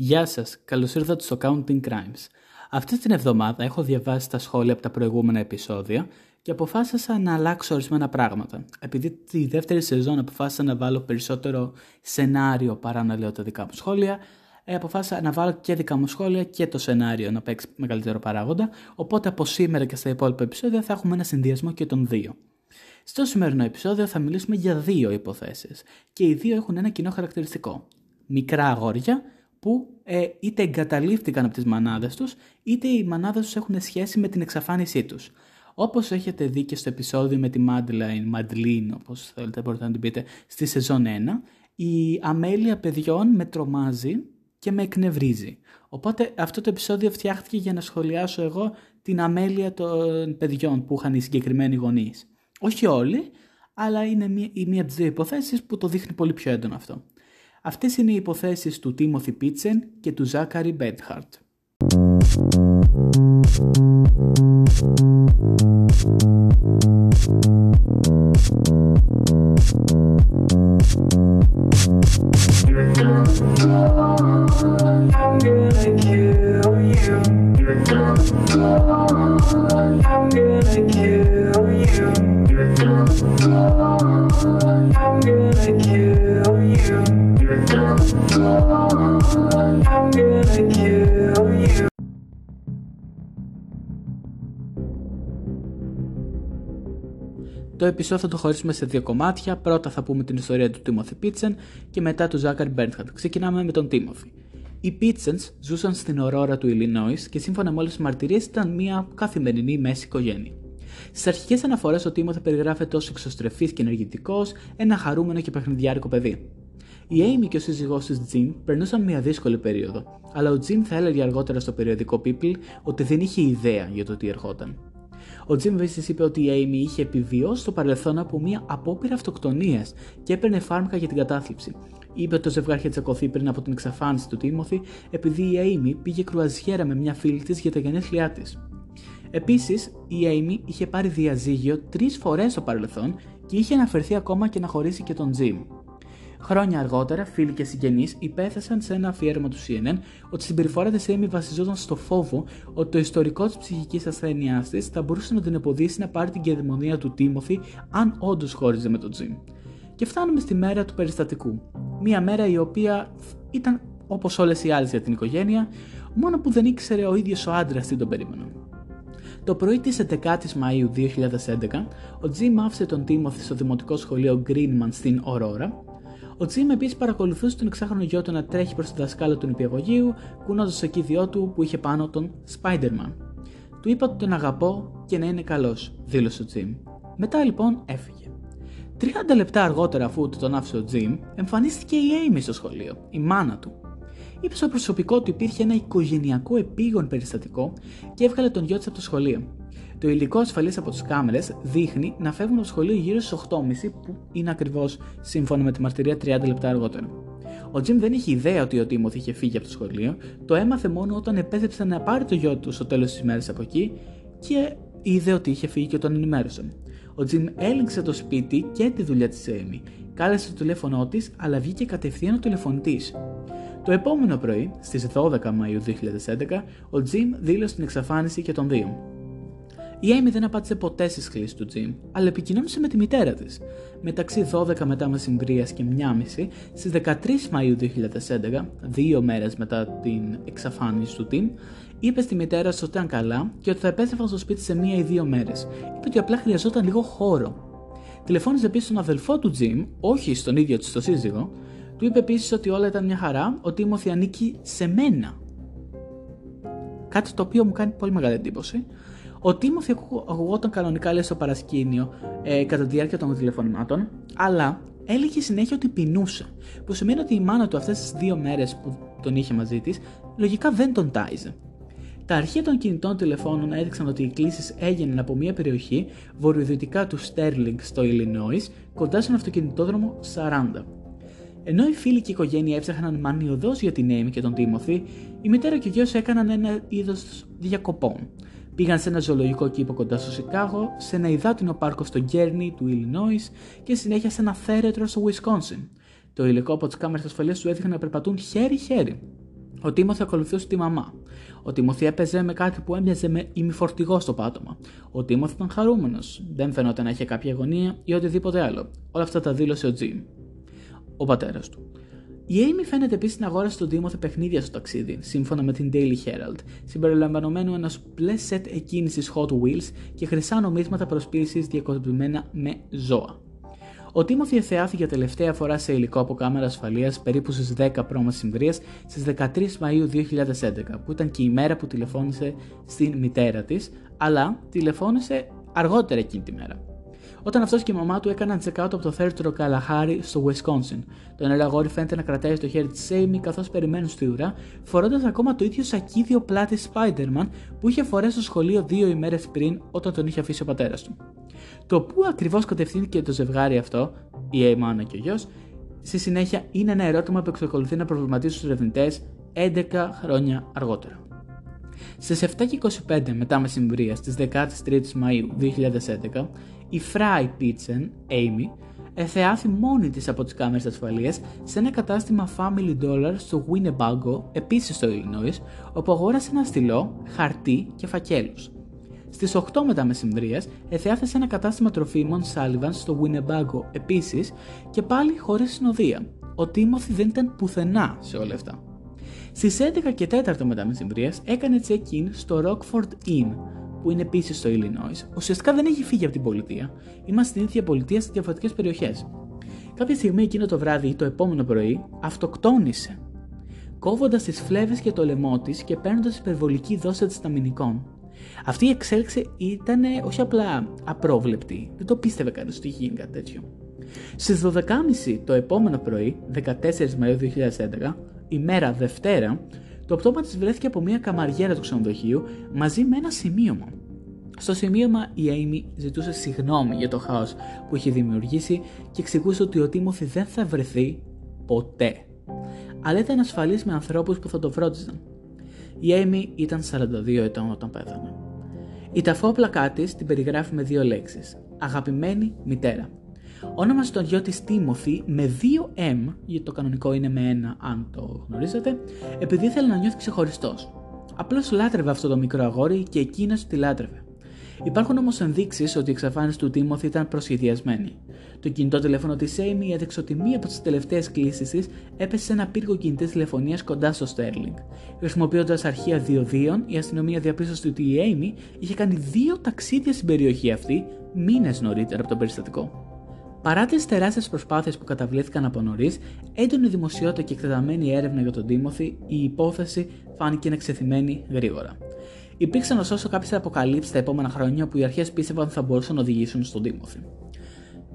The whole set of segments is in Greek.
Γεια σας, καλώς ήρθατε στο Counting Crimes. Αυτή την εβδομάδα έχω διαβάσει τα σχόλια από τα προηγούμενα επεισόδια και αποφάσισα να αλλάξω ορισμένα πράγματα. Επειδή τη δεύτερη σεζόν αποφάσισα να βάλω περισσότερο σενάριο παρά να λέω τα δικά μου σχόλια, ε, αποφάσισα να βάλω και δικά μου σχόλια και το σενάριο να παίξει μεγαλύτερο παράγοντα, οπότε από σήμερα και στα υπόλοιπα επεισόδια θα έχουμε ένα συνδυασμό και των δύο. Στο σημερινό επεισόδιο θα μιλήσουμε για δύο υποθέσεις και οι δύο έχουν ένα κοινό χαρακτηριστικό. Μικρά αγόρια που ε, είτε εγκαταλείφθηκαν από τις μανάδες τους, είτε οι μανάδες τους έχουν σχέση με την εξαφάνισή τους. Όπως έχετε δει και στο επεισόδιο με τη Madeline, Madeline όπως θέλετε μπορείτε να την πείτε, στη σεζόν 1, η αμέλεια παιδιών με τρομάζει και με εκνευρίζει. Οπότε αυτό το επεισόδιο φτιάχτηκε για να σχολιάσω εγώ την αμέλεια των παιδιών που είχαν οι συγκεκριμένοι γονείς. Όχι όλοι, αλλά είναι μία, η μία από τις δύο υποθέσεις που το δείχνει πολύ πιο έντονο αυτό. Αυτές είναι οι υποθέσεις του Τίμωθη Πίτσεν και του Ζάκαρη Μπέντχαρτ. Το επεισόδιο θα το χωρίσουμε σε δύο κομμάτια. Πρώτα θα πούμε την ιστορία του Τίμωθη Πίτσεν και μετά του Ζάκαρ Μπέρντχαρτ. Ξεκινάμε με τον Τίμωθη. Οι Πίτσεν ζούσαν στην ορόρα του Illinois και σύμφωνα με όλες τις μαρτυρίες ήταν μια καθημερινή μέση οικογένεια. Στις αρχικές αναφορές ο Τίμωθη περιγράφεται ως εξωστρεφής και ενεργητικός, ένα χαρούμενο και παιχνιδιάρικο παιδί. Η Amy και ο σύζυγός της Τζιμ περνούσαν μια δύσκολη περίοδο, αλλά ο Τζιμ θα έλεγε αργότερα στο περιοδικό People ότι δεν είχε ιδέα για το τι ερχόταν. Ο Τζιμ Βίστη είπε ότι η Amy είχε επιβιώσει στο παρελθόν από μια απόπειρα αυτοκτονίας και έπαιρνε φάρμακα για την κατάθλιψη. Είπε ότι το ζευγάρι είχε τσακωθεί πριν από την εξαφάνιση του Τίμωθη επειδή η Amy πήγε κρουαζιέρα με μια φίλη της για τα γενέθλιά της. Επίσης, η Amy είχε πάρει διαζύγιο τρεις φορές στο παρελθόν και είχε αναφερθεί ακόμα και να χωρίσει και τον Τζιμ. Χρόνια αργότερα, φίλοι και συγγενείς υπέθεσαν σε ένα αφιέρωμα του CNN ότι η συμπεριφορά της Amy βασιζόταν στο φόβο ότι το ιστορικό της ψυχικής ασθένειάς της θα μπορούσε να την εμποδίσει να πάρει την κυδαιμονία του Τίμωθη αν όντως χώριζε με τον Τζιμ. Και φτάνουμε στη μέρα του περιστατικού. Μία μέρα η οποία ήταν όπως όλες οι άλλες για την οικογένεια, μόνο που δεν ήξερε ο ίδιος ο άντρας τι τον περίμενε. Το πρωί της 11η Μαου 2011, ο Τζιμ άφησε τον Τίμωθη στο δημοτικό σχολείο Greenman στην Ορόρα ο Τζιμ επίσης παρακολουθούσε τον εξάχρονο γιο του να τρέχει προς τη δασκάλα του νηπιαγωγείου, κουνώντας το εκείδιό του που είχε πάνω τον Spider-Man. Του είπα ότι τον αγαπώ και να είναι καλός, δήλωσε ο Τζιμ. Μετά λοιπόν έφυγε. 30 λεπτά αργότερα, αφού του τον άφησε ο Τζιμ, εμφανίστηκε η Amy στο σχολείο, η μάνα του. Είπε στο προσωπικό του υπήρχε ένα οικογενειακό επίγον περιστατικό και έβγαλε τον γιο της από το σχολείο. Το υλικό ασφαλής από τις κάμερες δείχνει να φεύγουν από το σχολείο γύρω στις 8.30 που είναι ακριβώς σύμφωνα με τη μαρτυρία 30 λεπτά αργότερα. Ο Τζιμ δεν είχε ιδέα ότι ο Τίμωθ είχε φύγει από το σχολείο, το έμαθε μόνο όταν επέστρεψε να πάρει το γιο του στο τέλος της ημέρας από εκεί και είδε ότι είχε φύγει και τον ενημέρωσε. Ο Τζιμ έλεγξε το σπίτι και τη δουλειά της Amy. Κάλεσε το τηλέφωνό της, αλλά βγήκε κατευθείαν ο τηλεφωνητής. Το επόμενο πρωί, στις 12 Μαου 2011, ο Τζιμ δήλωσε την εξαφάνιση και των δύο. Η Amy δεν απάντησε ποτέ στις κλήσεις του Jim, αλλά επικοινώνησε με τη μητέρα της. Μεταξύ 12 μετά μεσημβρίας και 1.30 στις 13 Μαου 2011, δύο μέρες μετά την εξαφάνιση του Tim, είπε στη μητέρα ότι ήταν καλά και ότι θα επέστρεφαν στο σπίτι σε μία ή δύο μέρες. Είπε ότι απλά χρειαζόταν λίγο χώρο. Τηλεφώνησε επίσης στον αδελφό του Jim, όχι στον ίδιο του το σύζυγο, του είπε επίσης ότι όλα ήταν μια χαρά, ότι η Μόθη ανήκει σε μένα. Κάτι το οποίο μου κάνει πολύ μεγάλη εντύπωση. Ο Τίμωθη ακουγόταν κανονικά λέει στο παρασκήνιο ε, κατά τη διάρκεια των τηλεφωνημάτων, αλλά έλεγε συνέχεια ότι πεινούσε. Που σημαίνει ότι η μάνα του αυτές τις δύο μέρες που τον είχε μαζί της, λογικά δεν τον τάιζε. Τα αρχεία των κινητών τηλεφώνων έδειξαν ότι οι κλήσεις έγιναν από μια περιοχή βορειοδυτικά του Στέρλινγκ στο Illinois, κοντά στον αυτοκινητόδρομο 40. Ενώ οι φίλοι και η οικογένεια έψαχναν μανιωδώς για την Amy και τον Τίμωθη, η μητέρα και ο γιος έκαναν ένα είδος διακοπών. Πήγαν σε ένα ζωολογικό κήπο κοντά στο Σικάγο, σε ένα υδάτινο πάρκο στο Γκέρνι του Illinois και συνέχεια σε ένα θέρετρο στο Wisconsin. Το υλικό από τις κάμερες ασφαλείας του έδειχνε να περπατούν χέρι-χέρι. Ο Τίμωθη ακολουθούσε τη μαμά. Ο Τίμωθη έπαιζε με κάτι που έμοιαζε με ημιφορτηγό στο πάτωμα. Ο Τίμωθη ήταν χαρούμενος. Δεν φαινόταν να είχε κάποια αγωνία ή οτιδήποτε άλλο. Όλα αυτά τα δήλωσε ο Τζιμ, ο πατέρας του. Η Amy φαίνεται επίσης να αγόρασε τον Τίμωθη παιχνίδια στο ταξίδι, σύμφωνα με την Daily Herald, συμπεριλαμβανομένου ενός μπλε σετ εκκίνησης Hot Wheels και χρυσά νομίσματα προσποίησης διακοσμημένα με ζώα. Ο Τίμωθη εθεάθη για τελευταία φορά σε υλικό από κάμερα ασφαλείας περίπου στις 10 π.Μ. στις 13 Μαου 2011, που ήταν και η μέρα που τηλεφώνησε στην μητέρα της, αλλά τηλεφώνησε αργότερα εκείνη τη μέρα. Όταν αυτός και η μαμά του έκαναν check out από το θέατρο Καλαχάρι στο Wisconsin. Το νερό αγόρι φαίνεται να κρατάει στο χέρι της Amy καθώς περιμένουν στη ουρά, φορώντας ακόμα το ίδιο σακίδιο πλάτη Spider-Man που είχε φορέσει στο σχολείο δύο ημέρες πριν όταν τον είχε αφήσει ο πατέρας του. Το πού ακριβώς κατευθύνθηκε το ζευγάρι αυτό, η Amy και ο γιος, στη συνέχεια είναι ένα ερώτημα που εξακολουθεί να προβληματίζει τους ερευνητές 11 χρόνια αργότερα. Στις 7.25 μετά μεσημβρία στις 13 Μαου 2011, η Fry Pitchen, Amy, εθεάθη μόνη της από τις κάμερες ασφαλείας σε ένα κατάστημα Family Dollar στο Winnebago, επίσης στο Illinois, όπου αγόρασε ένα στυλό, χαρτί και φακέλους. Στις 8 μετά μεσημβρίας εθεάθησε ένα κατάστημα τροφίμων Sullivan στο Winnebago επίσης και πάλι χωρίς συνοδεία. Ο Τίμωθη δεν ήταν πουθενά σε όλα αυτά. Στις 11 και 4 μετά μεσημβρίας έκανε check-in στο Rockford Inn, που είναι επίσης στο Illinois, ουσιαστικά δεν έχει φύγει από την πολιτεία. Είμαστε στην ίδια πολιτεία σε διαφορετικές περιοχές. Κάποια στιγμή εκείνο το βράδυ ή το επόμενο πρωί αυτοκτόνησε, κόβοντας τις φλέβες και το λαιμό της και παίρνοντας υπερβολική δόση αντισταμινικών. Αυτή η εξέλιξη ήταν όχι απλά απρόβλεπτη, δεν το πίστευε κανείς ότι είχε γίνει κάτι τέτοιο. Στις 12.30 το επόμενο πρωί, 14 Μαου 2011, ημέρα Δευτέρα, το πτώμα της βρέθηκε από μια καμαριέρα του ξενοδοχείου μαζί με ένα σημείωμα. Στο σημείωμα η Amy ζητούσε συγγνώμη για το χάος που είχε δημιουργήσει και εξηγούσε ότι ο Τίμωθη δεν θα βρεθεί ποτέ. Αλλά ήταν ασφαλής με ανθρώπους που θα το φρόντιζαν. Η Amy ήταν 42 ετών όταν πέθανε. Η ταφόπλακά της την περιγράφει με δύο λέξεις. Αγαπημένη μητέρα. Όνομασε τον γιο τη Τίμωθη με 2M, γιατί το κανονικό είναι με ένα, αν το γνωρίζετε, επειδή ήθελε να νιώθει ξεχωριστός. Απλώς λάτρευε αυτό το μικρό αγόρι και εκείνος τη λάτρευε. Υπάρχουν όμως ενδείξεις ότι η εξαφάνιση του Τίμωθη ήταν προσχεδιασμένη. Το κινητό τηλέφωνο της Amy έδειξε ότι μία από τις τελευταίες κλήσεις της έπεσε σε ένα πύργο κινητής τηλεφωνίας κοντά στο Στέρλινγκ. Χρησιμοποιώντας αρχεία διοδίων, η αστυνομία διαπίστωσε ότι η Amy είχε κάνει δύο ταξίδια στην περιοχή αυτή μήνες νωρίτερα από το περιστατικό. Παρά τις τεράστιες προσπάθειες που καταβλήθηκαν από νωρίς, έντονη δημοσιότητα και εκτεταμένη έρευνα για τον Τίμωθη, η υπόθεση φάνηκε εξεθειμένη γρήγορα. Υπήρξαν ωστόσο κάποιες αποκαλύψεις τα επόμενα χρόνια που οι αρχές πίστευαν ότι θα μπορούσαν να οδηγήσουν στον Τίμωθη.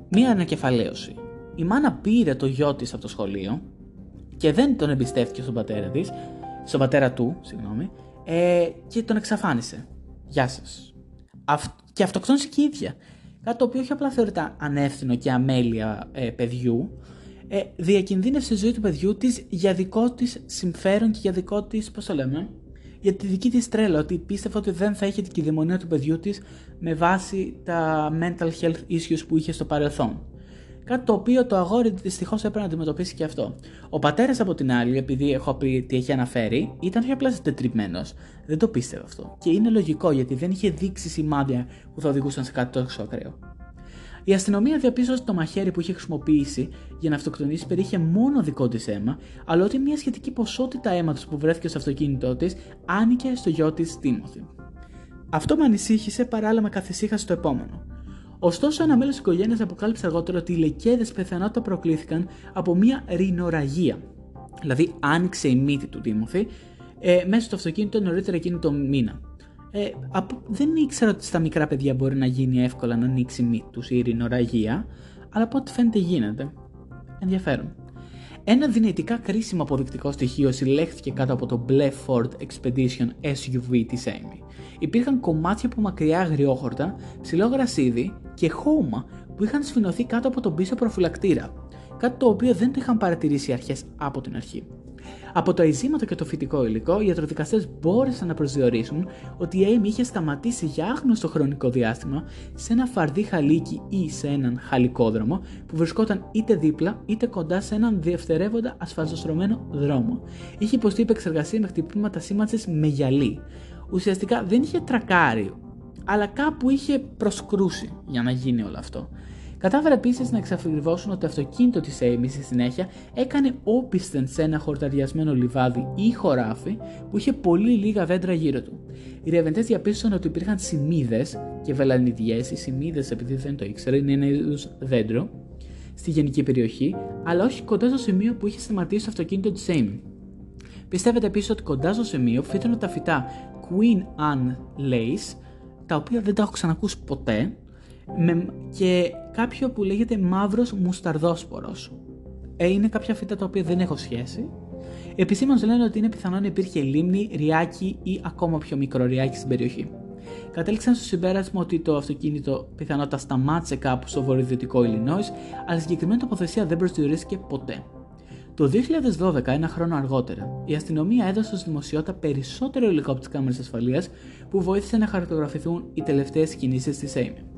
Μία ανακεφαλαίωση. Η μάνα πήρε το γιο της από το σχολείο και δεν τον εμπιστεύτηκε στον πατέρα της, στον πατέρα του, συγγνώμη, ε, και τον εξαφάνισε. Γεια σας. Και αυτοκτόνησε και η ίδια. Κάτι το οποίο όχι απλά θεωρείται ανεύθυνο και αμέλεια ε, παιδιού, ε, διακινδύνευσε η ζωή του παιδιού της για δικό της συμφέρον και για δικό της, πώς το λέμε, για τη δική της τρέλα, ότι πίστευε ότι δεν θα είχε την κυδαιμονία του παιδιού της με βάση τα mental health issues που είχε στο παρελθόν. Κάτι το οποίο το αγόρι δυστυχώς έπρεπε να αντιμετωπίσει και αυτό. Ο πατέρας από την άλλη, επειδή έχω πει τι έχει αναφέρει, ήταν όχι απλά τετριμένο. Δεν το πίστευε αυτό. Και είναι λογικό γιατί δεν είχε δείξει σημάδια που θα οδηγούσαν σε κάτι τόσο ακραίο. Η αστυνομία διαπίστωσε ότι το μαχαίρι που είχε χρησιμοποιήσει για να αυτοκτονήσει περιείχε μόνο δικό της αίμα, αλλά ότι μια σχετική ποσότητα αίματος που βρέθηκε στο αυτοκίνητό της άνοικε στο γιο της Τίμωθη. Αυτό με ανησύχησε παράλληλα με καθησύχασε το επόμενο. Ωστόσο, ένα μέλος της οικογένειας αποκάλυψε αργότερα ότι οι λεκέδες πιθανότητα προκλήθηκαν από μια ρινοραγία. Δηλαδή, άνοιξε η μύτη του Τίμωθη ε, μέσα στο αυτοκίνητο νωρίτερα εκείνη το μήνα. Ε, από, δεν ήξερα ότι στα μικρά παιδιά μπορεί να γίνει εύκολα να ανοίξει η μύτη τους η ρινοραγία, αλλά από ό,τι φαίνεται γίνεται. Ενδιαφέρον. Ένα δυνητικά κρίσιμο αποδεικτικό στοιχείο συλλέχθηκε κάτω από το μπλε Ford Expedition SUV της Amy. Υπήρχαν κομμάτια από μακριά αγριόχορτα, ψηλό γρασίδι και χώμα που είχαν σφινωθεί κάτω από τον πίσω προφυλακτήρα, κάτι το οποίο δεν το είχαν παρατηρήσει οι αρχές από την αρχή. Από το αιζήματο και το φυτικό υλικό, οι ιατροδικαστές μπόρεσαν να προσδιορίσουν ότι η Amy είχε σταματήσει για άγνωστο χρονικό διάστημα σε ένα φαρδί χαλίκι ή σε έναν χαλικόδρομο που βρισκόταν είτε δίπλα είτε κοντά σε έναν διευθερεύοντα ασφαλτοστρωμένο δρόμο. Είχε υποστεί επεξεργασία με χτυπήματα σήμανσης με γυαλί. Ουσιαστικά δεν είχε τρακάρει, αλλά κάπου είχε προσκρούσει για να γίνει όλο αυτό. Κατάφερε επίσης να εξαφριβώσουν ότι το αυτοκίνητο της Amy στη συνέχεια έκανε όπισθεν σε ένα χορταριασμένο λιβάδι ή χωράφι που είχε πολύ λίγα δέντρα γύρω του. Οι ερευνητέ διαπίστωσαν ότι υπήρχαν σημείδες και βελανιδιές. Οι σημείδες, επειδή δεν το ήξερα, είναι ένα είδου δέντρο στη γενική περιοχή, αλλά όχι κοντά στο σημείο που είχε σταματήσει το αυτοκίνητο της Amy. Πιστεύετε επίσης ότι κοντά στο σημείο φύτρωνε τα φυτά Queen Anne Lace, τα οποία δεν τα έχω ξανακούσει ποτέ, και κάποιο που λέγεται μαύρος μουσταρδόσπορος. Ε, είναι κάποια φύτα τα οποία δεν έχω σχέση. Επισήμως λένε ότι είναι πιθανό να υπήρχε λίμνη, ριάκι ή ακόμα πιο μικρό ριάκι στην περιοχή. Κατέληξαν στο συμπέρασμα ότι το αυτοκίνητο πιθανότατα σταμάτησε κάπου στο βορειοδυτικό Illinois, αλλά συγκεκριμένη τοποθεσία δεν προσδιορίστηκε ποτέ. Το 2012, ένα χρόνο αργότερα, η αστυνομία έδωσε στη δημοσιότητα περισσότερο υλικό από τις κάμερες ασφαλείας που βοήθησε να χαρτογραφηθούν οι τελευταίες κινήσεις της Amy.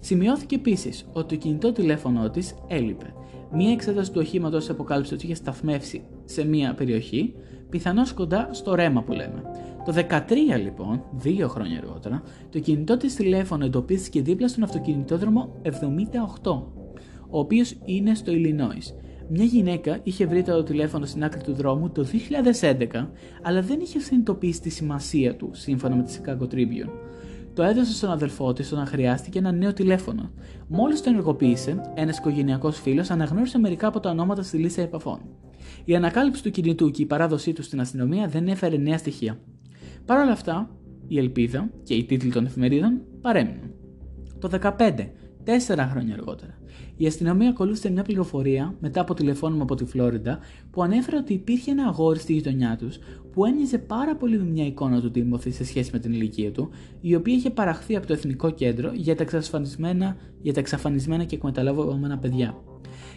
Σημειώθηκε επίσης ότι το κινητό τηλέφωνο της έλειπε. Μία εξέταση του οχήματος αποκάλυψε ότι είχε σταθμεύσει σε μία περιοχή, πιθανώς κοντά στο ρέμα που λέμε. Το 13 λοιπόν, δύο χρόνια αργότερα, το κινητό της τηλέφωνο εντοπίστηκε δίπλα στον αυτοκινητόδρομο 78, ο οποίος είναι στο Illinois. Μια γυναίκα είχε βρει το τηλέφωνο στην άκρη του δρόμου το 2011, αλλά δεν είχε συνειδητοποιήσει τη σημασία του, σύμφωνα με τη Chicago Tribune το έδωσε στον αδελφό της όταν χρειάστηκε ένα νέο τηλέφωνο. Μόλις το ενεργοποίησε, ένας οικογενειακός φίλος αναγνώρισε μερικά από τα ονόματα στη λίστα επαφών. Η ανακάλυψη του κινητού και η παράδοσή του στην αστυνομία δεν έφερε νέα στοιχεία. Παρ' όλα αυτά, η ελπίδα και οι τίτλοι των εφημερίδων παρέμειναν. Το 15, τέσσερα χρόνια αργότερα, η αστυνομία ακολούθησε μια πληροφορία μετά από τηλεφώνημα από τη Φλόριντα που ανέφερε ότι υπήρχε ένα αγόρι στη γειτονιά τους που ένιζε πάρα πολύ με μια εικόνα του Τίμωθη σε σχέση με την ηλικία του, η οποία είχε παραχθεί από το Εθνικό Κέντρο για τα, εξαφανισμένα, για τα εξαφανισμένα και εκμεταλλευόμενα παιδιά.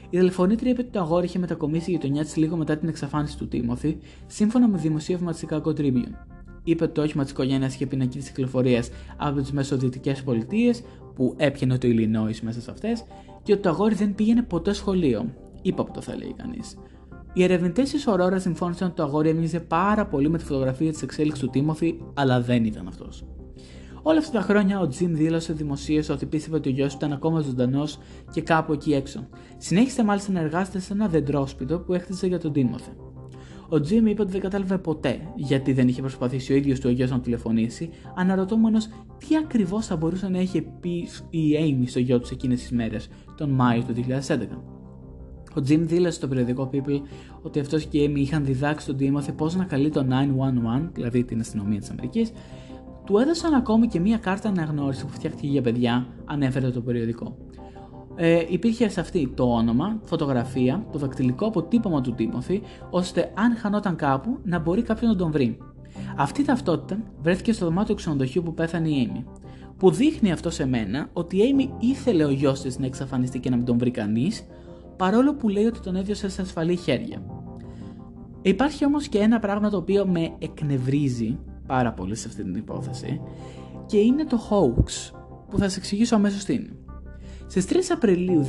Η δελεφωνήτρια είπε ότι το αγόρι είχε μετακομίσει η γειτονιά της λίγο μετά την εξαφάνιση του Τίμωθη, σύμφωνα με δημοσίευμα της Chicago Tribune. Είπε ότι το όχημα της οικογένειας είχε πινακή της κυκλοφορίας από τις Μεσοδυτικέ Πολιτείες, που έπιανε το Illinois μέσα σε αυτές, και ότι το αγόρι δεν πήγαινε ποτέ σχολείο. Είπα που το θα λέει κανείς. Οι ερευνητές της Ορόρα συμφώνησαν ότι το αγόρι έμοιαζε πάρα πολύ με τη φωτογραφία της εξέλιξης του Τίμωθη, αλλά δεν ήταν αυτός. Όλα αυτά τα χρόνια ο Τζιμ δήλωσε δημοσίω ότι πίστευε ότι ο γιος του ήταν ακόμα ζωντανός και κάπου εκεί έξω. Συνέχισε μάλιστα να εργάζεται σε ένα δεντρόσπιτο που έχτιζε για τον Τίμωθη. Ο Τζιμ είπε ότι δεν κατάλαβε ποτέ γιατί δεν είχε προσπαθήσει ο ίδιος του ο γιος να τηλεφωνήσει, αναρωτώμενο τι ακριβώς θα μπορούσε να έχει πει η Amy στο γιο του εκείνες τις μέρες, τον Μάιο του 2011. Ο Jim δήλωσε στο περιοδικό People ότι αυτός και η Amy είχαν διδάξει τον Timothy πώς να καλεί το 911, δηλαδή την αστυνομία της Αμερικής. Του έδωσαν ακόμη και μία κάρτα αναγνώριση που φτιάχτηκε για παιδιά, ανέφερε το περιοδικό. Ε, υπήρχε σε αυτή το όνομα, φωτογραφία, το δακτυλικό αποτύπωμα του Τίμωθη, ώστε αν χανόταν κάπου να μπορεί κάποιον να τον βρει. Αυτή η ταυτότητα βρέθηκε στο δωμάτιο ξενοδοχείου που πέθανε η Amy. Που δείχνει αυτό σε μένα ότι η Amy ήθελε ο γιος της να εξαφανιστεί και να μην τον βρει κανείς, παρόλο που λέει ότι τον έδιωσε σε ασφαλή χέρια. Υπάρχει όμως και ένα πράγμα το οποίο με εκνευρίζει πάρα πολύ σε αυτή την υπόθεση και είναι το hoax που θα σας εξηγήσω αμέσως τι είναι. Στις 3 Απριλίου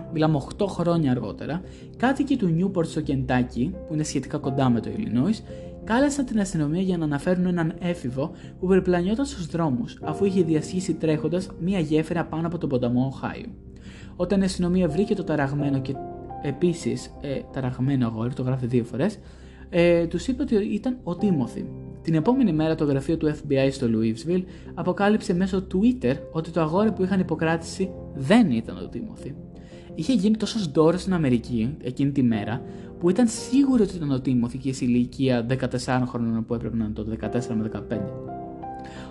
2019, μιλάμε 8 χρόνια αργότερα, κάτοικοι του Newport στο Κεντάκι, που είναι σχετικά κοντά με το Illinois, κάλεσαν την αστυνομία για να αναφέρουν έναν έφηβο που περιπλανιόταν στους δρόμους αφού είχε διασχίσει τρέχοντας μία γέφυρα πάνω από τον ποταμό Οχάιο. Όταν η αστυνομία βρήκε το ταραγμένο και επίσης ε, ταραγμένο αγόρι, το γράφει δύο φορές, ε, τους είπε ότι ήταν ο Τίμωθη. Την επόμενη μέρα το γραφείο του FBI στο Louisville αποκάλυψε μέσω Twitter ότι το αγόρι που είχαν υποκράτηση δεν ήταν ο Τίμωθη. Είχε γίνει τόσος ντόρος στην Αμερική εκείνη τη μέρα που ήταν σίγουρο ότι ήταν ο Τίμωθη και η ηλικία 14 χρόνων που έπρεπε να είναι τότε, 14 με 15.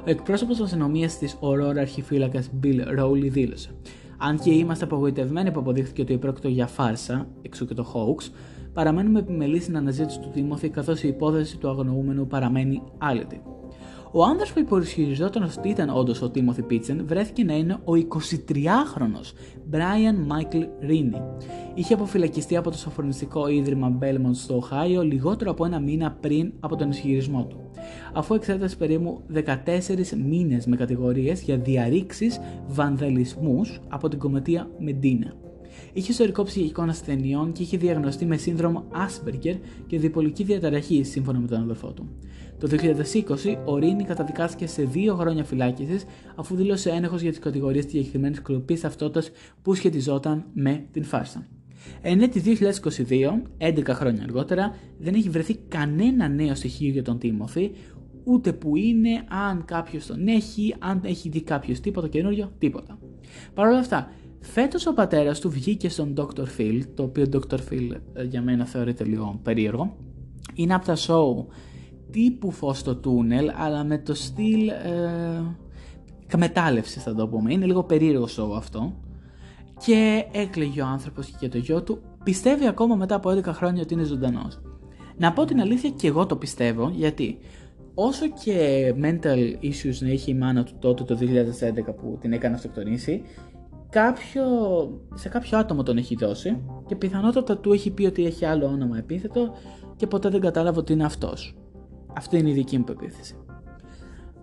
Ο εκπρόσωπος της αστυνομίας της Aurora αρχιφύλακα Bill Rowley δήλωσε: αν και είμαστε απογοητευμένοι που αποδείχθηκε ότι πρόκειται για φάρσα, εξού και το hoax, παραμένουμε επιμελείς στην αναζήτηση του Τίμωθη καθώς η υπόθεση του αγνοούμενου παραμένει άλυτη. Ο άνδρας που υποσχεριζόταν ότι ήταν όντως ο Τίμωθη Πίτσεν βρέθηκε να είναι ο 23χρονος Brian Michael Rini. Είχε αποφυλακιστεί από το σοφρονιστικό ίδρυμα Belmont στο Οχάιο λιγότερο από ένα μήνα πριν από τον ισχυρισμό του, αφού εξέτασε περίπου 14 μήνες με κατηγορίες για διαρρήξεις βανδαλισμούς από την κομματεία Μεντίνα. Είχε ιστορικό ψυχικών ασθενειών και είχε διαγνωστεί με σύνδρομο Asperger και διπολική διαταραχή, σύμφωνα με τον αδελφό του. Το 2020, ο Ρίνι καταδικάστηκε σε δύο χρόνια φυλάκισης αφού δήλωσε ένεχο για τις κατηγορίες της συγκεκριμένη κλοπής ταυτότητας που σχετιζόταν με την φάρσα. Εν έτη 2022, 11 χρόνια αργότερα, δεν έχει βρεθεί κανένα νέο στοιχείο για τον Τίμωθη, ούτε που είναι, αν κάποιος τον έχει, αν έχει δει κάποιος τίποτα καινούριο, τίποτα. Παρ' όλα αυτά, Φέτος ο πατέρας του βγήκε στον Dr. Phil, το οποίο Dr. Phil ε, για μένα θεωρείται λίγο περίεργο. Είναι από τα show τύπου φως στο τούνελ, αλλά με το στυλ ε, καμετάλευσης θα το πούμε. Είναι λίγο περίεργο show αυτό. Και έκλαιγε ο άνθρωπος και το γιο του. Πιστεύει ακόμα μετά από 11 χρόνια ότι είναι ζωντανός. Να πω την αλήθεια και εγώ το πιστεύω, γιατί όσο και mental issues να είχε η μάνα του τότε το 2011 που την έκανε αυτοκτονήσει, κάποιο, σε κάποιο άτομο τον έχει δώσει και πιθανότατα του έχει πει ότι έχει άλλο όνομα επίθετο και ποτέ δεν κατάλαβε ότι είναι αυτός. Αυτή είναι η δική μου πεποίθηση.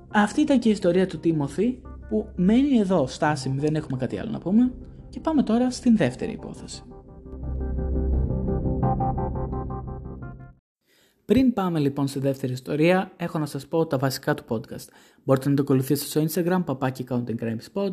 Αυτή ήταν και η ιστορία του Τίμωθη που μένει εδώ στάσιμη, δεν έχουμε κάτι άλλο να πούμε και πάμε τώρα στην δεύτερη υπόθεση. Πριν πάμε λοιπόν στη δεύτερη ιστορία, έχω να σας πω τα βασικά του podcast. Μπορείτε να το ακολουθήσετε στο Instagram, παπάκι Counting Crimes Pod.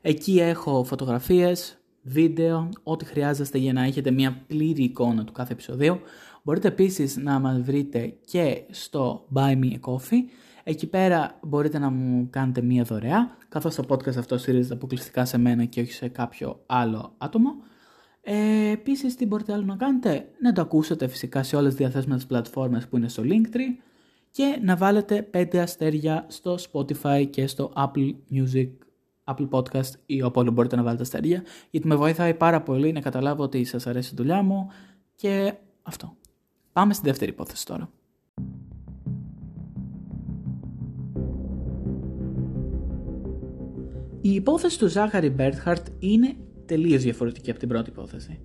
Εκεί έχω φωτογραφίες, βίντεο, ό,τι χρειάζεστε για να έχετε μια πλήρη εικόνα του κάθε επεισοδίου. Μπορείτε επίσης να μας βρείτε και στο Buy Me a Coffee. Εκεί πέρα μπορείτε να μου κάνετε μια δωρεά, καθώς το podcast αυτό στηρίζεται αποκλειστικά σε μένα και όχι σε κάποιο άλλο άτομο. Ε, Επίσης, τι μπορείτε άλλο να κάνετε, να το ακούσετε φυσικά σε όλες τις διαθέσιμες πλατφόρμες που είναι στο Linktree και να βάλετε 5 αστέρια στο Spotify και στο Apple Music, Apple Podcast ή όπου άλλο μπορείτε να βάλετε αστέρια γιατί με βοηθάει πάρα πολύ να καταλάβω ότι σας αρέσει η δουλειά μου και αυτό. Πάμε στη δεύτερη υπόθεση τώρα. Η υπόθεση του Ζάχαρι Μπέρνχαρντ είναι τελείως διαφορετική από την πρώτη υπόθεση.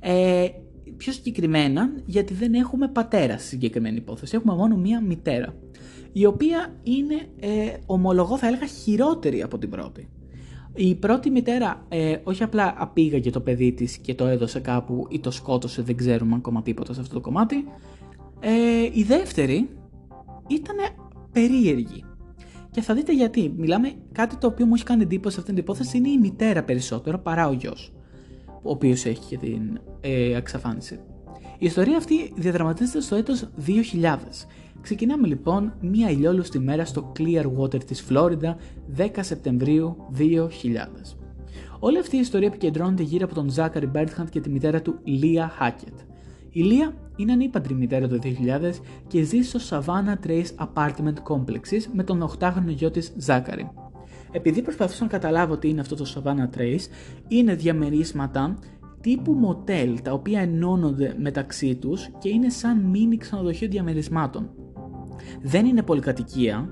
Ε, πιο συγκεκριμένα, γιατί δεν έχουμε πατέρα στη συγκεκριμένη υπόθεση. Έχουμε μόνο μία μητέρα. Η οποία είναι, ε, ομολογώ, θα έλεγα χειρότερη από την πρώτη. Η πρώτη μητέρα ε, όχι απλά απήγαγε το παιδί της και το έδωσε κάπου ή το σκότωσε, δεν ξέρουμε ακόμα τίποτα σε αυτό το κομμάτι. Ε, η δεύτερη ήταν περίεργη. Και θα δείτε γιατί. Μιλάμε κάτι το οποίο μου έχει κάνει εντύπωση σε αυτήν την υπόθεση είναι η μητέρα περισσότερο παρά ο γιος. Ο οποίος έχει και την ε, εξαφάνιση. Η ιστορία αυτή διαδραματίζεται στο έτος 2000. Ξεκινάμε λοιπόν μία ηλιόλουστη μέρα στο Clearwater της Φλόριντα 10 Σεπτεμβρίου 2000. Όλη αυτή η ιστορία επικεντρώνεται γύρω από τον Ζάκαρη Μπέρτχαντ και τη μητέρα του Λία Χάκετ. Η Λία είναι ανήπαντρη μητέρα το 2000 και ζει στο Savannah Trace Apartment Complexes με τον 8χρονο γιο της Ζάκαρη. Επειδή προσπαθούσα να καταλάβω τι είναι αυτό το Savannah Trace, είναι διαμερίσματα τύπου μοτέλ τα οποία ενώνονται μεταξύ τους και είναι σαν μίνι ξενοδοχείο διαμερισμάτων. Δεν είναι πολυκατοικία,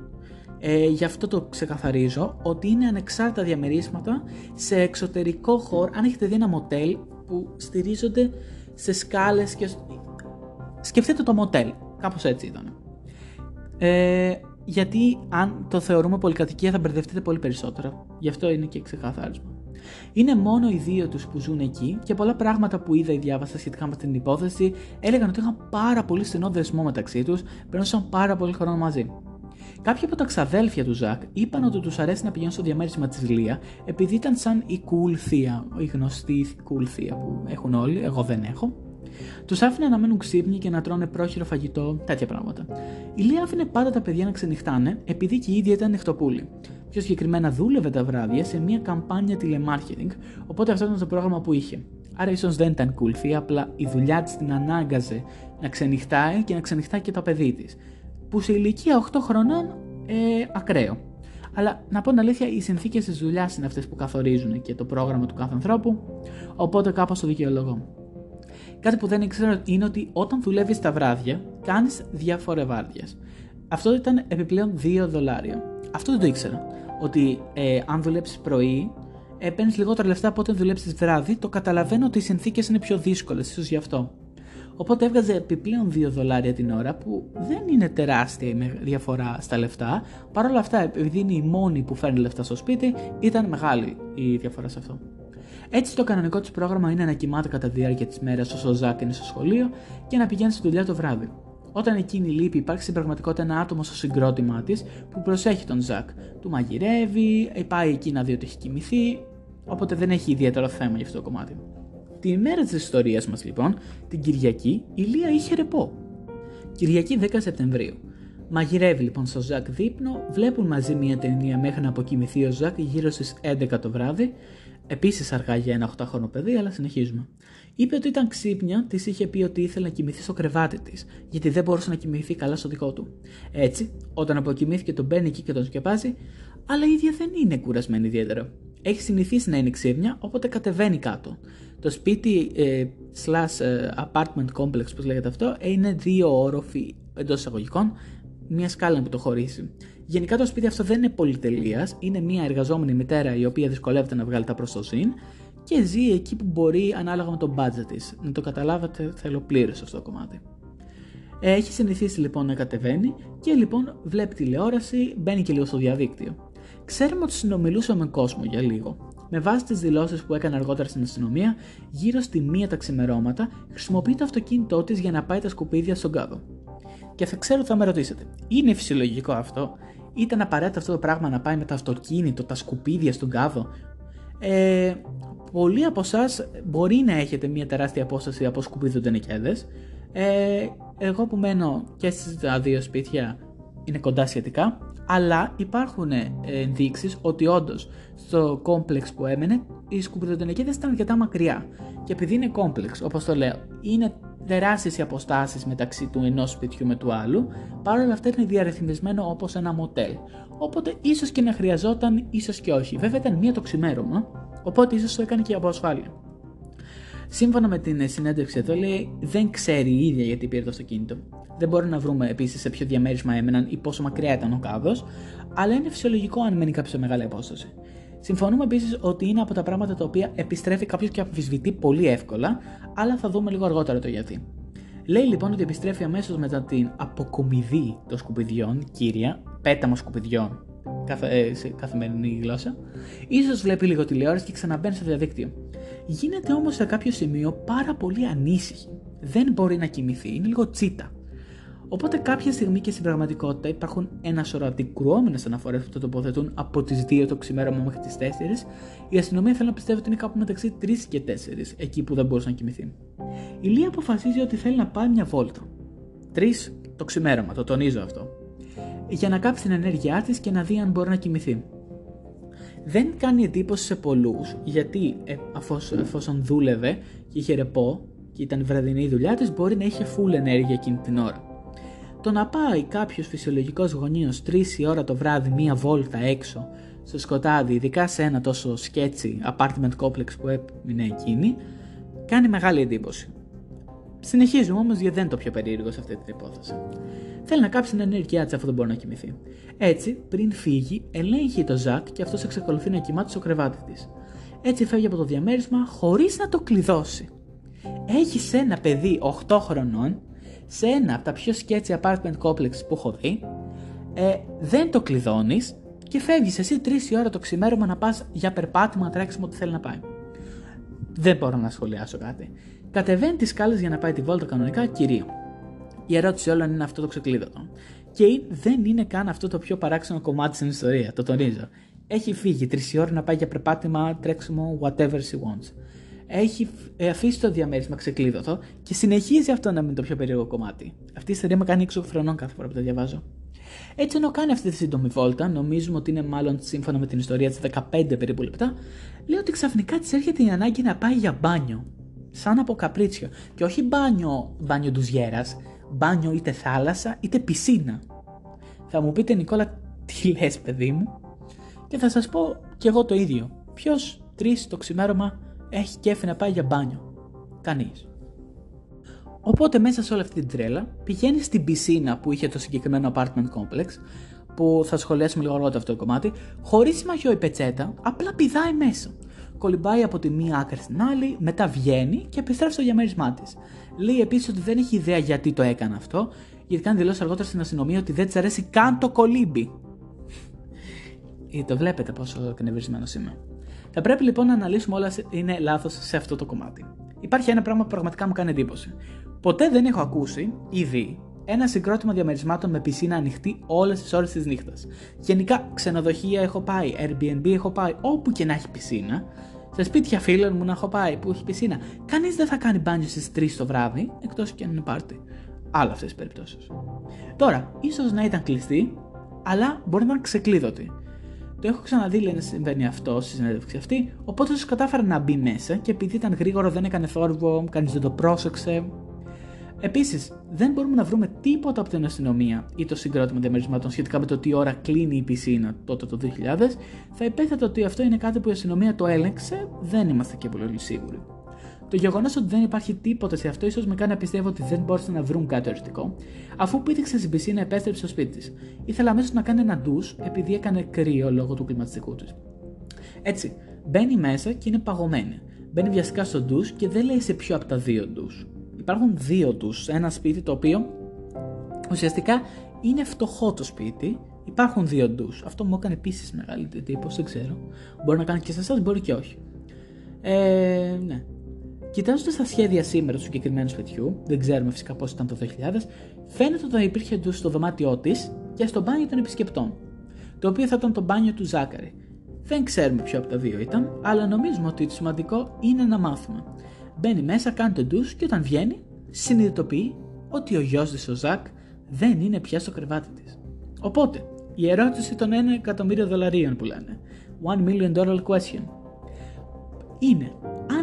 ε, γι' αυτό το ξεκαθαρίζω, ότι είναι ανεξάρτητα διαμερίσματα σε εξωτερικό χώρο, αν έχετε δει ένα μοτέλ που στηρίζονται σε σκάλες και Σκεφτείτε το μοτέλ. Κάπως έτσι ήταν. Ε, γιατί αν το θεωρούμε πολυκατοικία θα μπερδευτείτε πολύ περισσότερο. Γι' αυτό είναι και ξεκαθάρισμα. Είναι μόνο οι δύο τους που ζουν εκεί και πολλά πράγματα που είδα ή διάβασα σχετικά με την υπόθεση έλεγαν ότι είχαν πάρα πολύ στενό δεσμό μεταξύ τους, περνούσαν πάρα πολύ χρόνο μαζί. Κάποιοι από τα ξαδέλφια του Ζακ είπαν ότι τους αρέσει να πηγαίνουν στο διαμέρισμα της Λία επειδή ήταν σαν η cool θεία, η γνωστή cool θεία που έχουν όλοι, εγώ δεν έχω, τους άφηνε να μένουν ξύπνοι και να τρώνε πρόχειρο φαγητό, τέτοια πράγματα. Η Λία άφηνε πάντα τα παιδιά να ξενυχτάνε, επειδή και η ίδια ήταν νυχτοπούλη. Πιο συγκεκριμένα δούλευε τα βράδια σε μια καμπάνια τηλεμάρκετινγκ, οπότε αυτό ήταν το πρόγραμμα που είχε. Άρα ίσως δεν ήταν κούλφη, απλά η δουλειά της την ανάγκαζε να ξενυχτάει και να ξενυχτάει και το παιδί της. Που σε ηλικία 8 χρονών ε, ακραίο. Αλλά να πω την αλήθεια, οι συνθήκες της δουλειάς είναι αυτές που καθορίζουν και το πρόγραμμα του κάθε ανθρώπου, οπότε κάπως το δικαιολογώ. Κάτι που δεν ήξερα είναι ότι όταν δουλεύεις τα βράδια, κάνεις διάφορε βάρδιε. Αυτό ήταν επιπλέον 2 δολάρια. Αυτό δεν το ήξερα. Ότι ε, αν δουλέψεις πρωί, ε, παίρνεις λιγότερα λεφτά από όταν δουλέψεις βράδυ. Το καταλαβαίνω ότι οι συνθήκες είναι πιο δύσκολες, ίσως γι' αυτό. Οπότε έβγαζε επιπλέον 2 δολάρια την ώρα που δεν είναι τεράστια η διαφορά στα λεφτά. Παρ' όλα αυτά, επειδή είναι η μόνη που φέρνει λεφτά στο σπίτι, ήταν μεγάλη η διαφορά σε αυτό. Έτσι, το κανονικό τη πρόγραμμα είναι να κοιμάται κατά τη διάρκεια της μέρας όσο ο Ζακ είναι στο σχολείο και να πηγαίνει στη δουλειά το βράδυ. Όταν εκείνη λείπει, υπάρχει στην πραγματικότητα ένα άτομο στο συγκρότημά της που προσέχει τον Ζακ. Του μαγειρεύει, πάει εκεί να δει ότι έχει κοιμηθεί, οπότε δεν έχει ιδιαίτερο θέμα για αυτό το κομμάτι. Τη ημέρα της ιστορίας μας, λοιπόν, την Κυριακή, η Λία είχε ρεπό. Κυριακή 10 Σεπτεμβρίου. Μαγειρεύει λοιπόν στο Ζακ δείπνο, βλέπουν μαζί μια ταινία μέχρι να αποκοιμηθεί ο Ζακ γύρω στις 11 το βράδυ. Επίσης αργά για ένα 8χρονο παιδί, αλλά συνεχίζουμε. Είπε ότι ήταν ξύπνια, της είχε πει ότι ήθελε να κοιμηθεί στο κρεβάτι της, γιατί δεν μπορούσε να κοιμηθεί καλά στο δικό του. Έτσι, όταν αποκοιμήθηκε, τον μπαίνει εκεί και τον σκεπάζει, αλλά η ίδια δεν είναι κουρασμένη ιδιαίτερα. Έχει συνηθίσει να είναι ξύπνια, οπότε κατεβαίνει κάτω. Το σπίτι ε, slash ε, apartment complex, όπως λέγεται αυτό, είναι δύο όροφοι εντός εισαγωγικών, μια σκάλα που το χωρίσει. Γενικά το σπίτι αυτό δεν είναι πολυτελείας, είναι μια εργαζόμενη μητέρα η οποία δυσκολεύεται να βγάλει τα προστοσύν και ζει εκεί που μπορεί ανάλογα με το budget της. Να το καταλάβατε, θέλω πλήρως αυτό το κομμάτι. Έχει συνηθίσει λοιπόν να κατεβαίνει και λοιπόν βλέπει τηλεόραση, μπαίνει και λίγο στο διαδίκτυο. Ξέρουμε ότι συνομιλούσε με κόσμο για λίγο. Με βάση τις δηλώσεις που έκανε αργότερα στην αστυνομία, γύρω στη μία τα ξημερώματα χρησιμοποιεί το αυτοκίνητό της για να πάει τα σκουπίδια στον κάδο. Και θα ξέρω ότι θα με ρωτήσετε, είναι φυσιολογικό αυτό, ήταν απαραίτητο αυτό το πράγμα να πάει με το αυτοκίνητο, τα σκουπίδια στον κάδο. Ε, πολλοί από εσάς μπορεί να έχετε μια τεράστια απόσταση από σκουπίδια Ε, εγώ που μένω και στι δύο σπίτια είναι κοντά σχετικά, αλλά υπάρχουν ενδείξεις ότι όντως στο κόμπλεξ που έμενε οι σκουπιδοτενεκίδε ήταν αρκετά μακριά. Και επειδή είναι κόμπλεξ, όπως το λέω, είναι τεράστιες οι αποστάσεις μεταξύ του ενός σπιτιού με του άλλου, παρόλα αυτά είναι διαρρυθμισμένο όπως ένα μοτέλ. Οπότε ίσως και να χρειαζόταν, ίσως και όχι. Βέβαια ήταν μία το ξημέρωμα, οπότε ίσως το έκανε και από ασφάλεια. Σύμφωνα με την συνέντευξη εδώ, λέει δεν ξέρει η ίδια γιατί πήρε το αυτοκίνητο. Δεν μπορούμε να βρούμε επίσης σε ποιο διαμέρισμα έμεναν ή πόσο μακριά ήταν ο κάδος, αλλά είναι φυσιολογικό αν μένει κάποιος σε μεγάλη απόσταση. Συμφωνούμε επίσης ότι είναι από τα πράγματα τα οποία επιστρέφει κάποιος και αμφισβητεί πολύ εύκολα, αλλά θα δούμε λίγο αργότερα το γιατί. Λέει λοιπόν ότι επιστρέφει αμέσως μετά την αποκομιδή των σκουπιδιών, κύρια, πέταμα σκουπιδιών καθε, σε καθημερινή γλώσσα, ίσως βλέπει λίγο τηλεόραση και ξαναμπαίνει στο διαδίκτυο. Γίνεται όμως σε κάποιο σημείο πάρα πολύ ανήσυχη. Δεν μπορεί να κοιμηθεί, είναι λίγο τσίτα. Οπότε κάποια στιγμή και στην πραγματικότητα υπάρχουν ένα σωρό αντικρουόμενες αναφορές που το τοποθετούν από τις 2 το ξημέρωμα μέχρι τις 4. Η αστυνομία θέλει να πιστεύει ότι είναι κάπου μεταξύ 3 και 4, εκεί που δεν μπορούσε να κοιμηθεί. Η Λία αποφασίζει ότι θέλει να πάει μια βόλτα. 3 το ξημέρωμα, το τονίζω αυτό. Για να κάψει την ενέργειά της και να δει αν μπορεί να κοιμηθεί. Δεν κάνει εντύπωση σε πολλούς, γιατί ε, εφόσον δούλευε και είχε ρεπό και ήταν η βραδινή δουλειά της, μπορεί να είχε full ενέργεια εκείνη την ώρα. Το να πάει κάποιος φυσιολογικός γονείο 3 η ώρα το βράδυ μία βόλτα έξω στο σκοτάδι, ειδικά σε ένα τόσο σκέτσι apartment complex που έμεινε εκείνη, κάνει μεγάλη εντύπωση. Συνεχίζουμε όμως γιατί δεν είναι το πιο περίεργο σε αυτή την υπόθεση. Θέλει να κάψει την ενέργειά της αφού δεν μπορεί να κοιμηθεί. Έτσι, πριν φύγει, ελέγχει το Ζακ και αυτός εξακολουθεί να κοιμάται στο κρεβάτι της. Έτσι φεύγει από το διαμέρισμα χωρίς να το κλειδώσει. Έχει ένα παιδί 8 χρονών σε ένα από τα πιο σκέτσι apartment complex που έχω δει, ε, δεν το κλειδώνεις και φεύγεις εσύ 3 η ώρα το ξημέρωμα να πας για περπάτημα, τρέξιμο, ό,τι θέλει να πάει. Δεν μπορώ να σχολιάσω κάτι. Κατεβαίνει τις σκάλες για να πάει τη βόλτα κανονικά, κυρίω. Η ερώτηση όλων είναι αυτό το ξεκλείδωτο. Και δεν είναι καν αυτό το πιο παράξενο κομμάτι στην ιστορία, το τονίζω. Έχει φύγει 3 η ώρα να πάει για περπάτημα, τρέξιμο, whatever she wants έχει ε, αφήσει το διαμέρισμα ξεκλείδωτο και συνεχίζει αυτό να είναι το πιο περίεργο κομμάτι. Αυτή η ιστορία με κάνει έξω φρενών κάθε φορά που το διαβάζω. Έτσι, ενώ κάνει αυτή τη σύντομη βόλτα, νομίζουμε ότι είναι μάλλον σύμφωνα με την ιστορία της 15 περίπου λεπτά, λέει ότι ξαφνικά της έρχεται η ανάγκη να πάει για μπάνιο. Σαν από καπρίτσιο. Και όχι μπάνιο, μπάνιο του γέρας, μπάνιο είτε θάλασσα είτε πισίνα. Θα μου πείτε, Νικόλα, τι λες, παιδί μου, και θα σας πω κι εγώ το ίδιο. Ποιος τρεις το ξημέρωμα έχει κέφι να πάει για μπάνιο. Κανείς. Οπότε μέσα σε όλη αυτή την τρέλα πηγαίνει στην πισίνα που είχε το συγκεκριμένο apartment complex, που θα σχολιάσουμε λίγο αργότερα αυτό το κομμάτι, χωρίς μαγιό η πετσέτα, απλά πηδάει μέσα. Κολυμπάει από τη μία άκρη στην άλλη, μετά βγαίνει και επιστρέφει στο διαμέρισμά της. Λέει επίσης ότι δεν έχει ιδέα γιατί το έκανε αυτό, γιατί κάνει δηλώσει αργότερα στην αστυνομία ότι δεν της αρέσει καν το κολύμπι. Ε, το βλέπετε πόσο εκνευρισμένος είμαι. Θα πρέπει λοιπόν να αναλύσουμε όλα είναι λάθος σε αυτό το κομμάτι. Υπάρχει ένα πράγμα που πραγματικά μου κάνει εντύπωση. Ποτέ δεν έχω ακούσει ή δει ένα συγκρότημα διαμερισμάτων με πισίνα ανοιχτή όλες τις ώρες της νύχτας. Γενικά, ξενοδοχεία έχω πάει, Airbnb έχω πάει, όπου και να έχει πισίνα. Σε σπίτια φίλων μου να έχω πάει που έχει πισίνα. Κανείς δεν θα κάνει μπάνιο στις 3 το βράδυ, εκτός και αν είναι πάρτι. Άλλα αυτές τις περιπτώσεις. Τώρα, ίσως να ήταν κλειστή, αλλά μπορεί να ήταν ξεκλείδωτη. Το έχω ξαναδεί λέει να συμβαίνει αυτό στη συνέντευξη αυτή, οπότε ίσως κατάφερα να μπει μέσα και επειδή ήταν γρήγορο δεν έκανε θόρυβο, κανείς δεν το πρόσεξε. Επίσης, δεν μπορούμε να βρούμε τίποτα από την αστυνομία ή το συγκρότημα διαμερισμάτων σχετικά με το τι ώρα κλείνει η πισίνα τότε το 2000. Θα υπέθετε ότι αυτό είναι κάτι που η αστυνομία το έλεγξε, δεν είμαστε και πολύ σίγουροι. Το γεγονός ότι δεν υπάρχει τίποτα σε αυτό ίσως με κάνει να πιστεύω ότι δεν μπόρεσαν να βρουν κάτι οριστικό, αφού πήδηξε στην πισίνα επέστρεψε στο σπίτι της. Ήθελα αμέσως να κάνει ένα ντους επειδή έκανε κρύο λόγω του κλιματιστικού της. Έτσι, μπαίνει μέσα και είναι παγωμένη. Μπαίνει βιαστικά στο ντους και δεν λέει σε ποιο από τα δύο ντους. Υπάρχουν δύο ντους σε ένα σπίτι το οποίο ουσιαστικά είναι φτωχό το σπίτι. Υπάρχουν δύο ντους. Αυτό μου έκανε επίσης μεγάλη εντύπωση, δεν ξέρω. Μπορεί να κάνει και σε εσάς, μπορεί και όχι. Ε, ναι. Κοιτάζοντας τα σχέδια σήμερα του συγκεκριμένου σπιτιού, δεν ξέρουμε φυσικά πώς ήταν το 2000, φαίνεται ότι υπήρχε ντου στο δωμάτιό της και στο μπάνιο των επισκεπτών, το οποίο θα ήταν το μπάνιο του Ζάκαρη. Δεν ξέρουμε ποιο από τα δύο ήταν, αλλά νομίζουμε ότι το σημαντικό είναι να μάθουμε. Μπαίνει μέσα, κάνει το ντους και όταν βγαίνει, συνειδητοποιεί ότι ο γιος της, ο Ζακ, δεν είναι πια στο κρεβάτι της. Οπότε, η ερώτηση των 1 εκατομμύριο δολαρίων που λένε, One million dollar question, είναι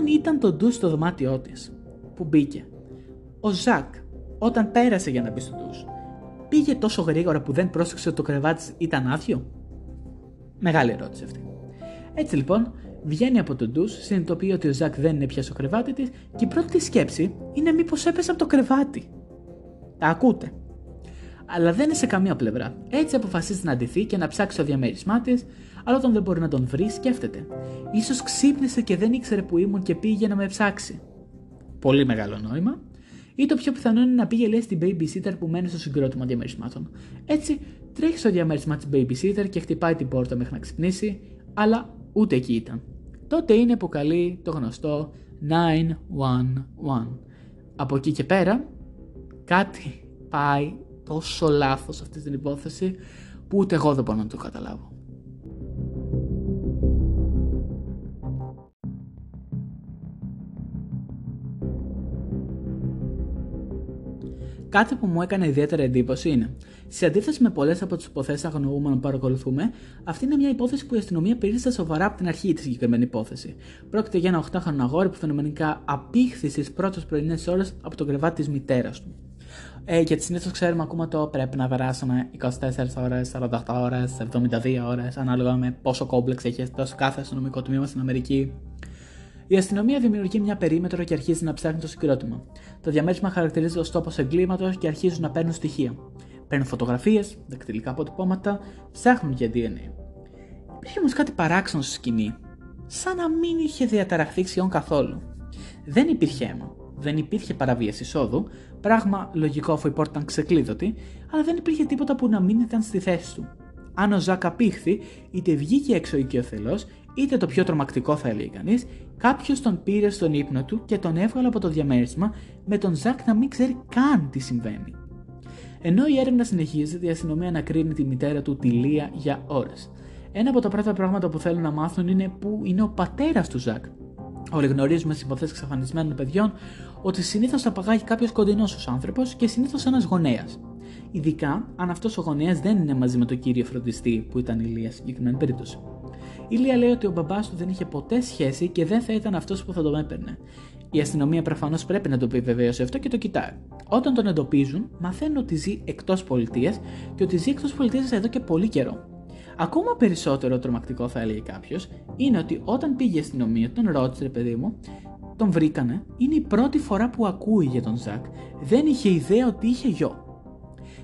αν ήταν το ντους στο δωμάτιό της που μπήκε. Ο Ζακ, όταν πέρασε για να μπει στο ντους, πήγε τόσο γρήγορα που δεν πρόσεξε ότι το κρεβάτι ήταν άδειο; Μεγάλη ερώτηση αυτή. Έτσι λοιπόν, βγαίνει από το ντους, συνειδητοποιεί ότι ο Ζακ δεν είναι πια στο κρεβάτι της και η πρώτη σκέψη είναι μήπως έπεσε από το κρεβάτι. Τα ακούτε. Αλλά δεν είναι σε καμία πλευρά. Έτσι αποφασίζει να αντιθεί και να ψάξει το διαμέρισμά της, αλλά όταν δεν μπορεί να τον βρει, σκέφτεται. σω ξύπνησε και δεν ήξερε που ήμουν και πήγε να με ψάξει. Πολύ μεγάλο νόημα. Ή το πιο πιθανό είναι να πήγε λέει στην babysitter που μένει στο συγκρότημα διαμερισμάτων. Έτσι, τρέχει στο διαμέρισμά της babysitter και χτυπάει την πόρτα μέχρι να ξυπνήσει, αλλά ούτε εκεί ήταν. Τότε είναι που καλεί το γνωστό 911. Από εκεί και πέρα, κάτι πάει τόσο λάθος αυτή την υπόθεση που ούτε εγώ δεν μπορώ να το καταλάβω. Κάτι που μου έκανε ιδιαίτερη εντύπωση είναι, σε αντίθεση με πολλές από τις υποθέσεις αγνοούμενων που παρακολουθούμε, αυτή είναι μια υπόθεση που η αστυνομία πήρε στα σοβαρά από την αρχή της συγκεκριμένη υπόθεση. Πρόκειται για ένα 8χρονο αγόρι που φαινομενικά απήχθη στις πρώτες πρωινές ώρες από το κρεβάτι της μητέρας του. Ε, γιατί συνήθως ξέρουμε ακόμα το πρέπει να περάσουμε 24 ώρες, 48 ώρες, 72 ώρες, ανάλογα με πόσο κόμπλεξ έχεις τόσο κάθε αστυνομικό τμήμα στην Αμερική. Η αστυνομία δημιουργεί μια περίμετρο και αρχίζει να ψάχνει το συγκρότημα. Το διαμέρισμα χαρακτηρίζεται ως τόπος εγκλήματος και αρχίζουν να παίρνουν στοιχεία. Παίρνουν φωτογραφίες, δακτυλικά αποτυπώματα, ψάχνουν για DNA. Υπήρχε όμως κάτι παράξενο στη σκηνή, σαν να μην είχε διαταραχθεί σχεδόν καθόλου. Δεν υπήρχε αίμα, δεν υπήρχε παραβίαση εισόδου, πράγμα λογικό αφού η πόρτα ήταν ξεκλείδωτη, αλλά δεν υπήρχε τίποτα που να μην ήταν στη θέση του. Αν ο Ζακ απήχθη, είτε βγήκε έξω οικειοθελώς, είτε το πιο τρομακτικό θα έλεγε κανείς, κάποιος τον πήρε στον ύπνο του και τον έβγαλε από το διαμέρισμα με τον Ζακ να μην ξέρει καν τι συμβαίνει. Ενώ η έρευνα συνεχίζεται, η αστυνομία ανακρίνει τη μητέρα του τη Λία για ώρες. Ένα από τα πρώτα πράγματα που θέλουν να μάθουν είναι πού είναι ο πατέρας του Ζακ. Όλοι γνωρίζουμε στις υποθέσεις εξαφανισμένων παιδιών ότι συνήθως τα παγάγει κάποιος κοντινός ως άνθρωπος και συνήθως ένας γονέας. Ειδικά αν αυτός ο γονέας δεν είναι μαζί με τον κύριο φροντιστή που ήταν η Λία στην συγκεκριμένη περίπτωση. Η Λία λέει ότι ο μπαμπάς του δεν είχε ποτέ σχέση και δεν θα ήταν αυτός που θα τον έπαιρνε. Η αστυνομία προφανώς πρέπει να το επιβεβαίωσε αυτό και το κοιτάει. Όταν τον εντοπίζουν, μαθαίνουν ότι ζει εκτός πολιτείας και ότι ζει εκτός πολιτείας εδώ και πολύ καιρό. Ακόμα περισσότερο τρομακτικό θα έλεγε κάποιος είναι ότι όταν πήγε η αστυνομία, τον ρώτησε, παιδί μου, τον βρήκανε, είναι η πρώτη φορά που ακούει για τον Ζακ. Δεν είχε ιδέα ότι είχε γιο.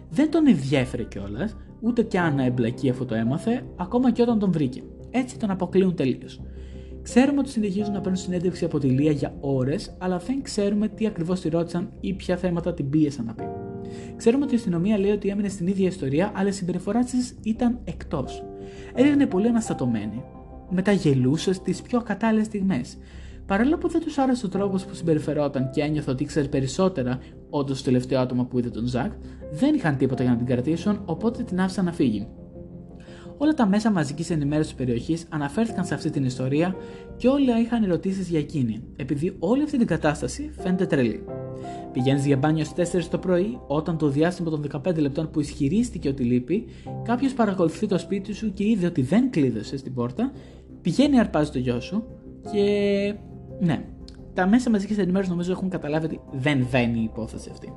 Δεν τον ενδιέφερε κιόλας, ούτε κι αν να εμπλακεί αφού το έμαθε, ακόμα και όταν τον βρήκε. Έτσι τον αποκλείουν τελείως. Ξέρουμε ότι συνεχίζουν να παίρνουν συνέντευξη από τη Λία για ώρες, αλλά δεν ξέρουμε τι ακριβώς τη ρώτησαν ή ποια θέματα την πίεσαν να πει. Ξέρουμε ότι η αστυνομία λέει ότι έμεινε στην ίδια ιστορία, αλλά η συμπεριφορά της ήταν εκτός. Έδειχνε πολύ αναστατωμένη. Μετά γελούσες στι πιο ακατάλληλε στιγμές. Παρόλο που δεν τους άρεσε ο τρόπος που συμπεριφερόταν και ένιωθε ότι ήξερε περισσότερα, όντως το τελευταίο άτομο που είδε τον Ζακ, δεν είχαν τίποτα για να την κρατήσουν, οπότε την άφησαν να φύγει. Όλα τα μέσα μαζικής ενημέρωσης της περιοχής αναφέρθηκαν σε αυτή την ιστορία και όλα είχαν ερωτήσεις για εκείνη, επειδή όλη αυτή την κατάσταση φαίνεται τρελή. Πηγαίνεις για μπάνιο στις 4 το πρωί, όταν το διάστημα των 15 λεπτών που ισχυρίστηκε ότι λείπει, κάποιος παρακολουθεί το σπίτι σου και είδε ότι δεν κλείδωσε στην πόρτα, πηγαίνει αρπάζει το γιο σου και. Ναι, τα μέσα μαζικής ενημέρωσης νομίζω έχουν καταλάβει ότι δεν βαίνει η υπόθεση αυτή.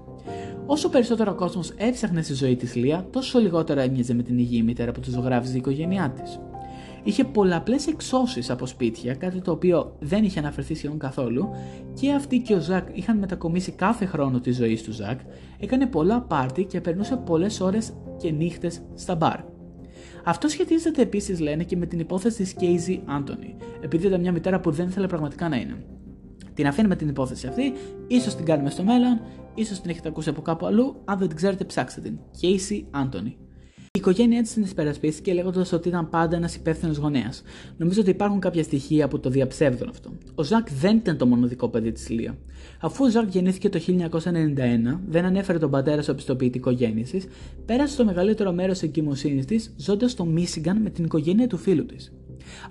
Όσο περισσότερο ο κόσμος έψαχνε στη ζωή της Λία, τόσο λιγότερο έμοιαζε με την υγιή μητέρα που τους ζωγράφιζε η οικογένειά της. Είχε πολλαπλές εξώσεις από σπίτια, κάτι το οποίο δεν είχε αναφερθεί σχεδόν καθόλου, και αυτή και ο Ζακ είχαν μετακομίσει κάθε χρόνο τη ζωή του Ζακ, έκανε πολλά πάρτι και περνούσε πολλές ώρες και νύχτες στα μπαρ. Αυτό σχετίζεται επίσης, λένε, και με την υπόθεση της Casey Anthony, επειδή ήταν μια μητέρα που δεν ήθελε πραγματικά να είναι. Την αφήνουμε την υπόθεση αυτή, ίσως την κάνουμε στο μέλλον, ίσως την έχετε ακούσει από κάπου αλλού, αν δεν την ξέρετε ψάξτε την. Casey Anthony. Η οικογένειά της την υπερασπίστηκε λέγοντας ότι ήταν πάντα ένας υπεύθυνος γονέας. Νομίζω ότι υπάρχουν κάποια στοιχεία που το διαψεύδουν αυτό. Ο Ζακ δεν ήταν το μοναδικό παιδί της Λία. Αφού ο Ζακ γεννήθηκε το 1991, δεν ανέφερε τον πατέρα στο πιστοποιητικό γέννησης, πέρασε το μεγαλύτερο μέρος εγκυμοσύνης της ζώντας στο Μίσιγκαν με την οικογένεια του φίλου της.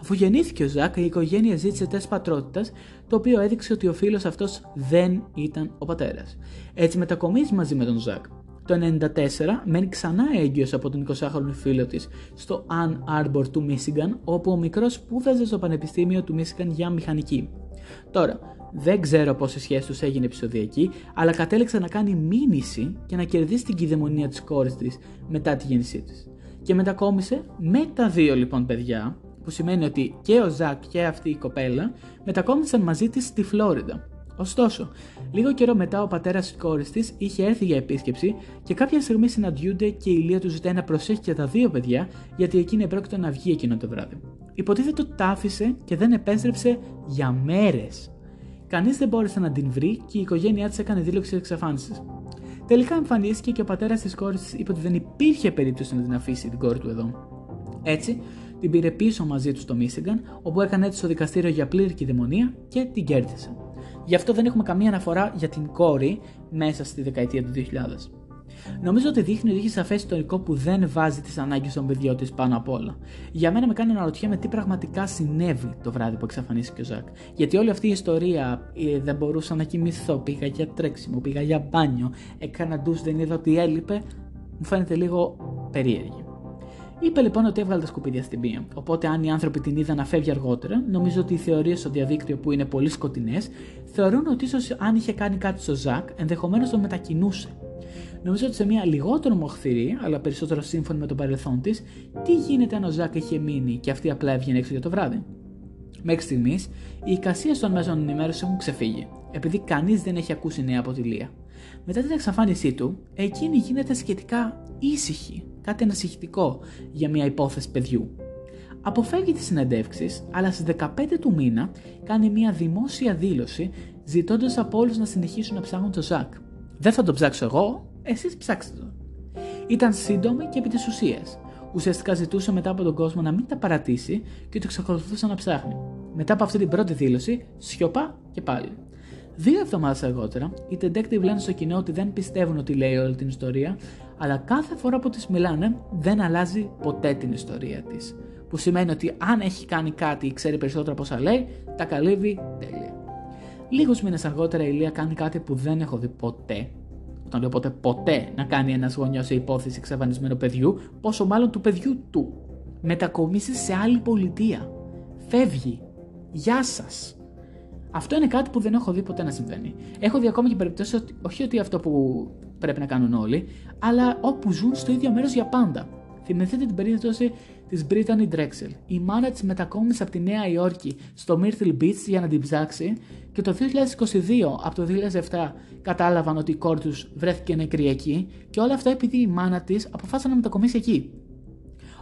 Αφού γεννήθηκε ο Ζακ, η οικογένεια ζήτησε τεστ πατρότητας, το οποίο έδειξε ότι ο φίλος αυτός δεν ήταν ο πατέρας. Έτσι μετακομίζει μαζί με τον Ζακ. Το 1994 μένει ξανά έγκυος από τον 20χρονο φίλο της στο Ann Arbor του Μίσιγκαν, όπου ο μικρός σπούδαζε στο Πανεπιστήμιο του Μίσιγκαν για μηχανική. Τώρα, δεν ξέρω πώς η σχέση τους έγινε επεισοδιακή, αλλά κατέληξε να κάνει μήνυση και να κερδίσει την κυδαιμονία της κόρης της μετά τη γέννησή της. Και μετακόμισε με τα δύο λοιπόν παιδιά, που σημαίνει ότι και ο Ζακ και αυτή η κοπέλα μετακόμισαν μαζί της στη Φλόριντα. Ωστόσο, λίγο καιρό μετά ο πατέρας της κόρης της είχε έρθει για επίσκεψη και κάποια στιγμή συναντιούνται και η Λία του ζητάει να προσέχει και τα δύο παιδιά γιατί εκείνη επρόκειτο να βγει εκείνο το βράδυ. Υποτίθεται ότι τα άφησε και δεν επέστρεψε για μέρες. Κανείς δεν μπόρεσε να την βρει και η οικογένειά της έκανε δήλωση εξαφάνισης. Τελικά εμφανίστηκε και ο πατέρας της κόρης τη είπε ότι δεν υπήρχε περίπτωση να την αφήσει την κόρη του εδώ. Έτσι, την πήρε πίσω μαζί του στο Μίσιγκαν, όπου έκανε έτσι στο δικαστήριο για πλήρη κυδαιμονία και την κέρδισε. Γι' αυτό δεν έχουμε καμία αναφορά για την κόρη μέσα στη δεκαετία του 2000. Νομίζω ότι δείχνει ότι έχει σαφές ιστορικό που δεν βάζει τις ανάγκες των παιδιών της πάνω απ' όλα. Για μένα με κάνει να ρωτιέμαι τι πραγματικά συνέβη το βράδυ που εξαφανίστηκε ο Ζακ. Γιατί όλη αυτή η ιστορία ε, δεν μπορούσα να κοιμηθώ, πήγα για τρέξιμο, πήγα για μπάνιο, έκανα ντους, δεν είδα ότι έλειπε, μου φαίνεται λίγο περίεργη. Είπε λοιπόν ότι έβγαλε τα σκουπίδια στην πία. Οπότε, αν οι άνθρωποι την είδαν να φεύγει αργότερα, νομίζω ότι οι θεωρίες στο διαδίκτυο που είναι πολύ σκοτεινές θεωρούν ότι ίσως αν είχε κάνει κάτι στο Ζακ, ενδεχομένως τον μετακινούσε. Νομίζω ότι σε μια λιγότερο μοχθηρή, αλλά περισσότερο σύμφωνη με το παρελθόν της, τι γίνεται αν ο Ζακ είχε μείνει και αυτή απλά έβγαινε έξω για το βράδυ; Μέχρι στιγμής, οι εικασίες των μέσων ενημέρωσης έχουν ξεφύγει, επειδή κανείς δεν έχει ακούσει νέα από τη Λία. Μετά την εξαφάνισή του, εκείνη γίνεται σχετικά ήσυχη κάτι ανασυχητικό για μια υπόθεση παιδιού. Αποφεύγει τις συνεντεύξεις, αλλά στις 15 του μήνα κάνει μια δημόσια δήλωση ζητώντας από όλους να συνεχίσουν να ψάχνουν το Ζακ. Δεν θα το ψάξω εγώ, εσείς ψάξτε το. Ήταν σύντομη και επί της ουσίας. Ουσιαστικά ζητούσε μετά από τον κόσμο να μην τα παρατήσει και το εξακολουθούσε να ψάχνει. Μετά από αυτή την πρώτη δήλωση, σιωπά και πάλι. Δύο εβδομάδες αργότερα, οι detective λένε στο κοινό ότι δεν πιστεύουν ότι λέει όλη την ιστορία, αλλά κάθε φορά που τη μιλάνε δεν αλλάζει ποτέ την ιστορία της. Που σημαίνει ότι αν έχει κάνει κάτι ή ξέρει περισσότερα από όσα λέει, τα καλύβει τέλεια. Λίγους μήνες αργότερα η Λία κάνει κάτι που δεν έχω δει ποτέ. Όταν λέω ποτέ, ποτέ να κάνει ένα γονιό σε υπόθεση εξαφανισμένου παιδιού, πόσο μάλλον του παιδιού του. Μετακομίσει σε άλλη πολιτεία. Φεύγει. Γεια σας. Αυτό είναι κάτι που δεν έχω δει ποτέ να συμβαίνει. Έχω δει ακόμα και περιπτώσεις ότι όχι ότι αυτό που πρέπει να κάνουν όλοι, αλλά όπου ζουν στο ίδιο μέρος για πάντα. Θυμηθείτε την περίπτωση της Brittany Drexel. Η μάνα της μετακόμισε από τη Νέα Υόρκη στο Myrtle Beach για να την ψάξει και το 2022, από το 2007, κατάλαβαν ότι η κόρη τους βρέθηκε νεκρή εκεί και όλα αυτά επειδή η μάνα της αποφάσισε να μετακομίσει εκεί.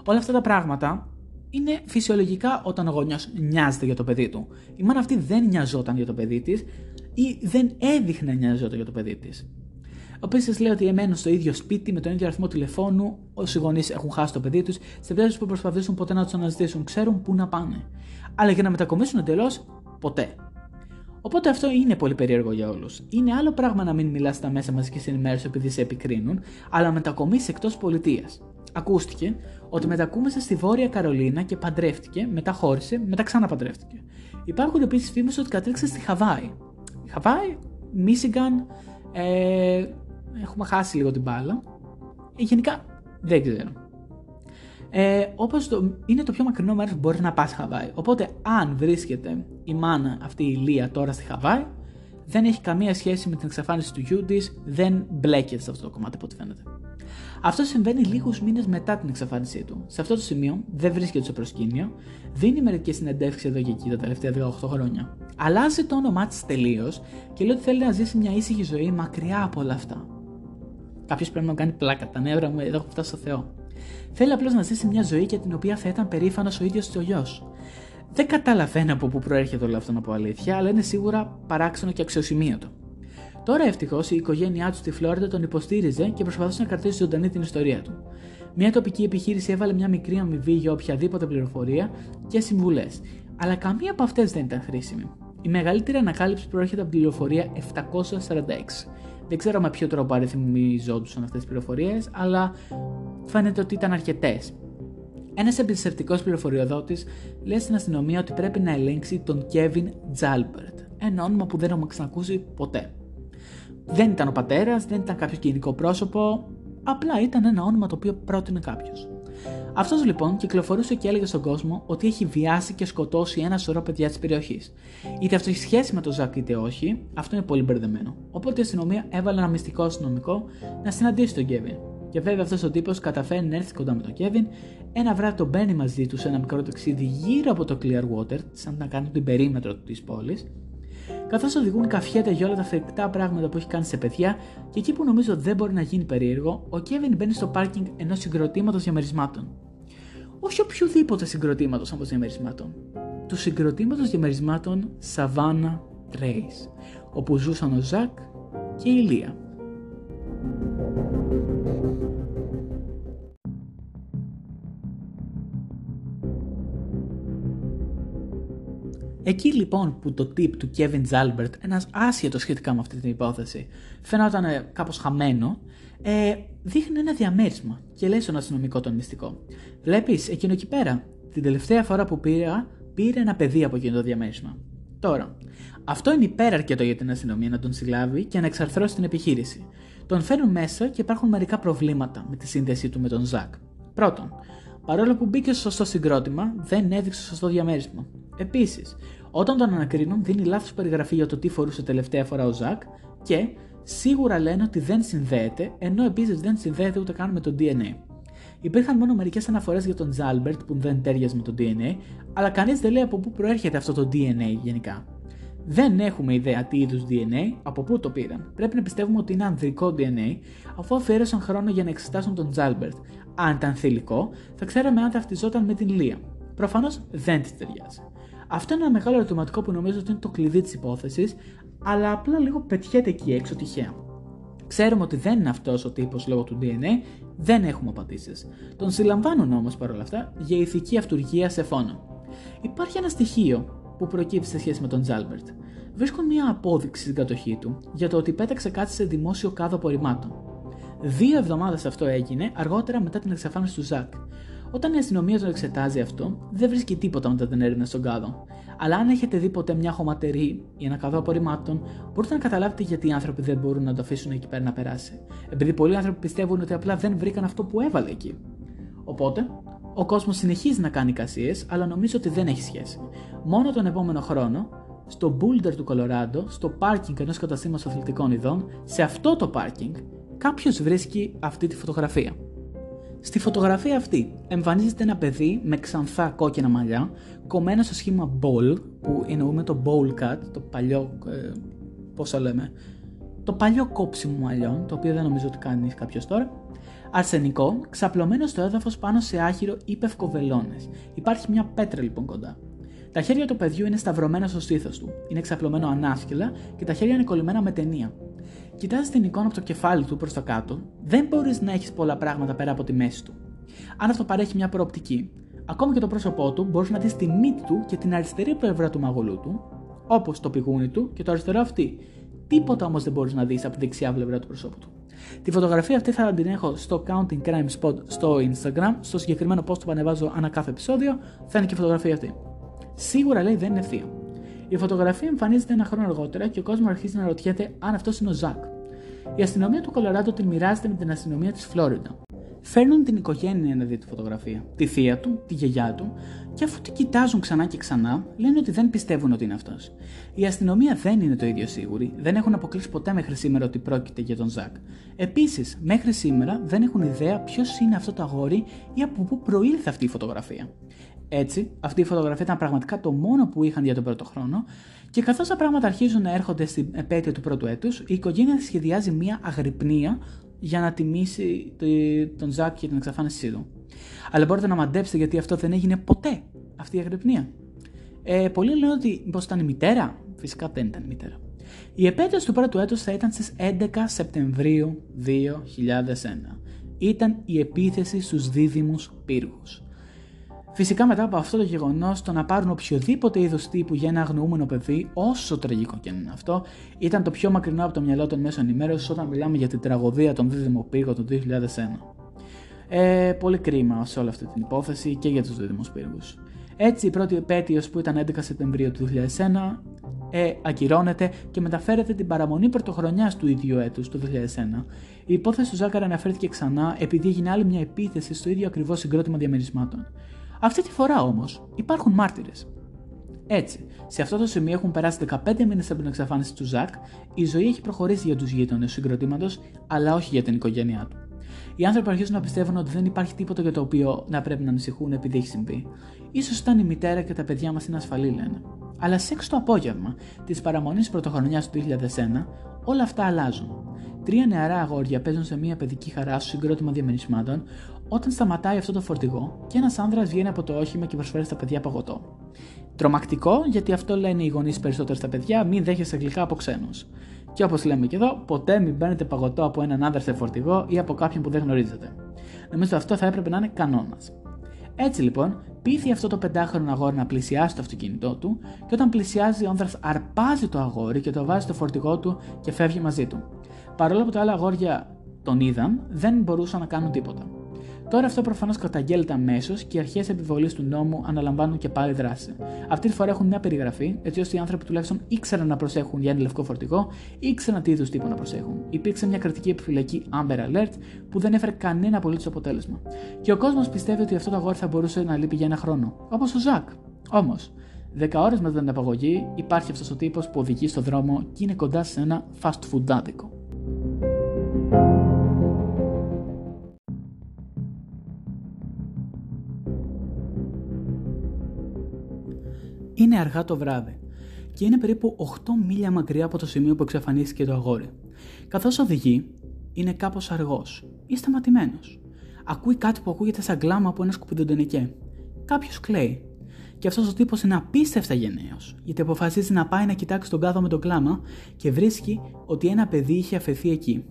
Όλα αυτά τα πράγματα είναι φυσιολογικά όταν ο γονιός νοιάζεται για το παιδί του. Η μάνα αυτή δεν νοιαζόταν για το παιδί της ή δεν έδειχνε να νοιαζόταν για το παιδί της. Επίση λέει ότι εμένουν στο ίδιο σπίτι με τον ίδιο αριθμό τηλεφώνου όσοι γονείς έχουν χάσει το παιδί τους, σε περίπτωση που προσπαθήσουν ποτέ να τους αναζητήσουν, ξέρουν πού να πάνε. Αλλά για να μετακομίσουν εντελώς, ποτέ. Οπότε αυτό είναι πολύ περίεργο για όλους. Είναι άλλο πράγμα να μην μιλάς στα μέσα μαζικής ενημέρωσης επειδή σε επικρίνουν, αλλά μετακομίσεις εκτός πολιτείας. Ακούστηκε ότι μετακούμισε στη Βόρεια Καρολίνα και παντρεύτηκε, μετά χώρισε, μετά ξαναπαντρεύτηκε. Υπάρχουν επίσης φήμες ότι κατέληξε στη Χαβάη. Χαβάη, Μίσιγκαν, ε, έχουμε χάσει λίγο την μπάλα. Ε, γενικά δεν ξέρω. Ε, όπως το, είναι το πιο μακρινό μέρος που μπορεί να πας στη Χαβάη. Οπότε αν βρίσκεται η μάνα αυτή η Λία τώρα στη Χαβάη, δεν έχει καμία σχέση με την εξαφάνιση του γιού της, δεν μπλέκεται σε αυτό το κομμάτι από ό,τι φαίνεται. Αυτό συμβαίνει λίγους μήνες μετά την εξαφάνισή του. Σε αυτό το σημείο δεν βρίσκεται στο προσκήνιο, δίνει μερικές συνεντεύξεις εδώ και εκεί τα τελευταία 18 χρόνια. Αλλάζει το όνομά της τελείως και λέει ότι θέλει να ζήσει μια ήσυχη ζωή μακριά από όλα αυτά. Κάποιος πρέπει να κάνει πλάκα. Τα νεύρα μου εδώ έχω φτάσει στο Θεό. Θέλει απλώς να ζήσει μια ζωή για την οποία θα ήταν περήφανος ο ίδιος και ο γιος. Δεν καταλαβαίνω από πού προέρχεται όλο αυτό από αλήθεια, αλλά είναι σίγουρα παράξενο και αξιοσημείωτο. Τώρα ευτυχώς η οικογένειά του στη Φλόριντα τον υποστήριζε και προσπαθούσε να κρατήσει ζωντανή την ιστορία του. Μια τοπική επιχείρηση έβαλε μια μικρή αμοιβή για οποιαδήποτε πληροφορία και συμβουλές, αλλά καμία από αυτές δεν ήταν χρήσιμη. Η μεγαλύτερη ανακάλυψη προέρχεται από την πληροφορία 746. Δεν ξέρω με ποιο τρόπο αριθμιζόντουσαν αυτές τις πληροφορίες, αλλά φαίνεται ότι ήταν αρκετές. Ένας εμπιστευτικός πληροφοριοδότης λέει στην αστυνομία ότι πρέπει να ελέγξει τον Kevin Jalbert, ένα όνομα που δεν έχουμε ξανακούσει ποτέ. Δεν ήταν ο πατέρας, δεν ήταν κάποιος κοινικό πρόσωπο, απλά ήταν ένα όνομα το οποίο πρότεινε κάποιος. Αυτός λοιπόν κυκλοφορούσε και έλεγε στον κόσμο ότι έχει βιάσει και σκοτώσει ένα σωρό παιδιά της περιοχής. Είτε αυτό έχει σχέση με τον Ζακ είτε όχι, αυτό είναι πολύ μπερδεμένο. Οπότε η αστυνομία έβαλε ένα μυστικό αστυνομικό να συναντήσει τον Κέβιν. Και βέβαια αυτός ο τύπος καταφέρει να έρθει κοντά με τον Κέβιν. Ένα βράδυ τον μπαίνει μαζί τους σε ένα μικρό ταξίδι γύρω από το Clearwater, σαν να κάνουν την περίμετρο της πόλης, καθώς οδηγούν καφιέτα για όλα τα φρικτά πράγματα που έχει κάνει σε παιδιά και εκεί που νομίζω δεν μπορεί να γίνει περίεργο, ο Κέβιν μπαίνει στο πάρκινγκ ενός συγκροτήματος διαμερισμάτων. Όχι οποιοδήποτε συγκροτήματος από διαμερισμάτων. Του συγκροτήματος διαμερισμάτων Savannah Trace, όπου ζούσαν ο Ζακ και η Λία. Εκεί λοιπόν που το tip του Kevin Zalbert, ένας άσχετος σχετικά με αυτή την υπόθεση, φαίνονταν ε, κάπως χαμένο, ε, δείχνει ένα διαμέρισμα και λέει στον αστυνομικό τον μυστικό. Βλέπεις, εκείνο εκεί πέρα, την τελευταία φορά που πήρα, πήρε ένα παιδί από εκείνο το διαμέρισμα. Τώρα, αυτό είναι υπέραρκετο για την αστυνομία να τον συλλάβει και να εξαρθρώσει την επιχείρηση. Τον φέρνουν μέσα και υπάρχουν μερικά προβλήματα με τη σύνδεσή του με τον Ζακ. Πρώτον, παρόλο που μπήκε στο σωστό συγκρότημα, δεν έδειξε σωστό διαμέρισμα. Επίσης, όταν τον ανακρίνουν, δίνει λάθος περιγραφή για το τι φορούσε τελευταία φορά ο Ζακ και σίγουρα λένε ότι δεν συνδέεται, ενώ επίσης δεν συνδέεται ούτε καν με το DNA. Υπήρχαν μόνο μερικές αναφορές για τον Τζάλμπερτ που δεν ταίριαζε με το DNA, αλλά κανείς δεν λέει από πού προέρχεται αυτό το DNA γενικά. Δεν έχουμε ιδέα τι είδους DNA, από πού το πήραν. Πρέπει να πιστεύουμε ότι είναι ανδρικό DNA, αφού αφιέρωσαν χρόνο για να εξετάσουν τον Τζάλμπερτ. Αν ήταν θηλυκό, θα ξέραμε αν ταυτιζόταν με την Λία. Προφανώς δεν της ταιριάζει. Αυτό είναι ένα μεγάλο ερωτηματικό που νομίζω ότι είναι το κλειδί της υπόθεσης, αλλά απλά λίγο πετιέται εκεί έξω τυχαία. Ξέρουμε ότι δεν είναι αυτός ο τύπος λόγω του DNA, δεν έχουμε απαντήσεις. Τον συλλαμβάνουν όμως παρόλα αυτά για ηθική αυτουργία σε φόνο. Υπάρχει ένα στοιχείο που προκύπτει σε σχέση με τον Τζάλμπερτ. Βρίσκουν μια απόδειξη στην κατοχή του για το ότι πέταξε κάτι σε δημόσιο κάδο απορριμμάτων. Δύο εβδομάδες αυτό έγινε αργότερα μετά την εξαφάνιση του Ζακ. Όταν η αστυνομία το εξετάζει αυτό, δεν βρίσκει τίποτα μετά την έρευνα στον κάδο. Αλλά αν έχετε δει ποτέ μια χωματερή ή ένα κάδο απορριμμάτων, μπορείτε να καταλάβετε γιατί οι άνθρωποι δεν μπορούν να το αφήσουν εκεί πέρα να περάσει. Επειδή πολλοί άνθρωποι πιστεύουν ότι απλά δεν βρήκαν αυτό που έβαλε εκεί. Οπότε, ο κόσμος συνεχίζει να κάνει εικασίες, αλλά νομίζω ότι δεν έχει σχέση. Μόνο τον επόμενο χρόνο, στο Boulder του Κολοράντο, στο πάρκινγκ ενός καταστήματος αθλητικών ειδών, σε αυτό το πάρκινγκ, κάποιος βρίσκει αυτή τη φωτογραφία. Στη φωτογραφία αυτή εμφανίζεται ένα παιδί με ξανθά κόκκινα μαλλιά, κομμένο στο σχήμα bowl, που εννοούμε το bowl cut, το παλιό, ε, πώς το λέμε, το παλιό κόψιμο μαλλιών, το οποίο δεν νομίζω ότι κάνει κάποιος τώρα, αρσενικό, ξαπλωμένο στο έδαφος πάνω σε άχυρο ή πευκοβελώνε. Υπάρχει μια πέτρα λοιπόν κοντά. Τα χέρια του παιδιού είναι σταυρωμένα στο στήθος του, είναι ξαπλωμένο ανάσκελα και τα χέρια είναι κολλημένα με ταινία. Κοιτάζει την εικόνα από το κεφάλι του προς τα κάτω, δεν μπορείς να έχεις πολλά πράγματα πέρα από τη μέση του. Αν αυτό παρέχει μια προοπτική, ακόμα και το πρόσωπό του μπορείς να δεις τη μύτη του και την αριστερή πλευρά του μαγουλού του, όπως το πηγούνι του και το αριστερό αυτή. Τίποτα όμως δεν μπορείς να δεις από τη δεξιά πλευρά του προσώπου του. Τη φωτογραφία αυτή θα την έχω στο Counting Crime Spot στο Instagram, στο συγκεκριμένο post που ανεβάζω ανά κάθε επεισόδιο, θα είναι και η φωτογραφία αυτή. Σίγουρα λέει δεν είναι θείο. Η φωτογραφία εμφανίζεται ένα χρόνο αργότερα και ο κόσμος αρχίζει να ρωτιέται αν αυτός είναι ο Ζακ. Η αστυνομία του Κολοράντο την μοιράζεται με την αστυνομία της Φλόριντα. Φέρνουν την οικογένεια να δει τη φωτογραφία, τη θεία του, τη γιαγιά του, και αφού την κοιτάζουν ξανά και ξανά, λένε ότι δεν πιστεύουν ότι είναι αυτός. Η αστυνομία δεν είναι το ίδιο σίγουρη, δεν έχουν αποκλείσει ποτέ μέχρι σήμερα ότι πρόκειται για τον Ζακ. Επίσης, μέχρι σήμερα δεν έχουν ιδέα ποιος είναι αυτό το αγόρι ή από πού προήλθε αυτή η φωτογραφία. Έτσι, αυτή η φωτογραφία ήταν πραγματικά το μόνο που είχαν για τον πρώτο χρόνο και καθώς τα πράγματα αρχίζουν να έρχονται στην επέτειο του πρώτου έτους, η οικογένεια σχεδιάζει μια αγρυπνία για να τιμήσει τον Ζακ για την εξαφάνισή του. Αλλά μπορείτε να μαντέψετε γιατί αυτό δεν έγινε ποτέ, αυτή η αγρυπνία. Ε, πολλοί λένε ότι μήπως ήταν η μητέρα. Φυσικά δεν ήταν η μητέρα. Η επέτειος του πρώτου έτους θα ήταν στις 11 Σεπτεμβρίου 2001. Ήταν η επίθεση στους δίδυμους πύργους. Φυσικά μετά από αυτό το γεγονός, το να πάρουν οποιοδήποτε είδος τύπου για ένα αγνοούμενο παιδί, όσο τραγικό και αν είναι αυτό, ήταν το πιο μακρινό από το μυαλό των μέσων ενημέρωσης όταν μιλάμε για την τραγωδία των δίδυμων πύργων του 2001. Ε, πολύ κρίμα σε όλη αυτή την υπόθεση και για τους δίδυμους πύργους. Έτσι, η πρώτη επέτειος που ήταν 11 Σεπτεμβρίου του 2001 ε, ακυρώνεται και μεταφέρεται την παραμονή πρωτοχρονιάς του ίδιου έτους, του 2001. Η υπόθεση του Ζάκαρα αναφέρθηκε ξανά επειδή έγινε άλλη μια επίθεση στο ίδιο ακριβώς συγκρότημα διαμερισμάτων. Αυτή τη φορά όμως υπάρχουν μάρτυρες. Έτσι, σε αυτό το σημείο έχουν περάσει 15 μήνες από την εξαφάνιση του Ζακ, η ζωή έχει προχωρήσει για τους γείτονες του συγκροτήματος, αλλά όχι για την οικογένειά του. Οι άνθρωποι αρχίζουν να πιστεύουν ότι δεν υπάρχει τίποτα για το οποίο να πρέπει να ανησυχούν επειδή έχει συμβεί. σω ήταν η μητέρα και τα παιδιά μας είναι ασφαλή, λένε. Αλλά σε 6 το απόγευμα της παραμονής πρωτοχρονιάς του 2001, όλα αυτά αλλάζουν. Τρία νεαρά αγόρια παίζουν σε μια παιδική χαρά στο συγκρότημα διαμερισμάτων, όταν σταματάει αυτό το φορτηγό και ένας άνδρας βγαίνει από το όχημα και προσφέρει στα παιδιά παγωτό. Τρομακτικό, γιατί αυτό λένε οι γονείς περισσότερο στα παιδιά, μην δέχεσαι γλυκά από ξένους. Και όπως λέμε και εδώ, ποτέ μην παίρνετε παγωτό από έναν άνδρα σε φορτηγό ή από κάποιον που δεν γνωρίζετε. Νομίζω αυτό θα έπρεπε να είναι κανόνας. Έτσι λοιπόν, πείθει αυτό το πεντάχρονο αγόρι να πλησιάσει το αυτοκίνητό του και όταν πλησιάζει ο άνδρας αρπάζει το αγόρι και το βάζει στο φορτηγό του και φεύγει μαζί του. Παρόλο που τα άλλα αγόρια τον είδαν, δεν μπορούσαν να κάνουν τίποτα. Τώρα αυτό προφανώς καταγγέλλεται αμέσως και οι αρχές επιβολής του νόμου αναλαμβάνουν και πάλι δράση. Αυτή τη φορά έχουν μια περιγραφή, έτσι ώστε οι άνθρωποι τουλάχιστον ήξεραν να προσέχουν για ένα λευκό φορτηγό, ήξεραν τι είδους τύπο να προσέχουν. Υπήρξε μια κρατική επιφυλακή Amber Alert που δεν έφερε κανένα απολύτως αποτέλεσμα. Και ο κόσμος πιστεύει ότι αυτό το αγόρι θα μπορούσε να λείπει για ένα χρόνο. Όπως ο Ζακ. Όμως, 10 ώρες μετά την απαγωγή υπάρχει αυτός ο τύπος που οδηγεί στο δρόμο και είναι κοντά σε ένα fast food άδικο. Είναι αργά το βράδυ και είναι περίπου 8 μίλια μακριά από το σημείο που εξαφανίστηκε το αγόρι. Καθώς οδηγεί, είναι κάπως αργός ή σταματημένος. Ακούει κάτι που ακούγεται σαν κλάμα από ένα σκουπιδοντενεκέ. Κάποιος κλαίει. Και αυτός ο τύπος είναι απίστευτα γενναίος, γιατί αποφασίζει να πάει να κοιτάξει τον κάδο με το κλάμα και βρίσκει ότι ένα παιδί είχε αφαιθεί εκεί.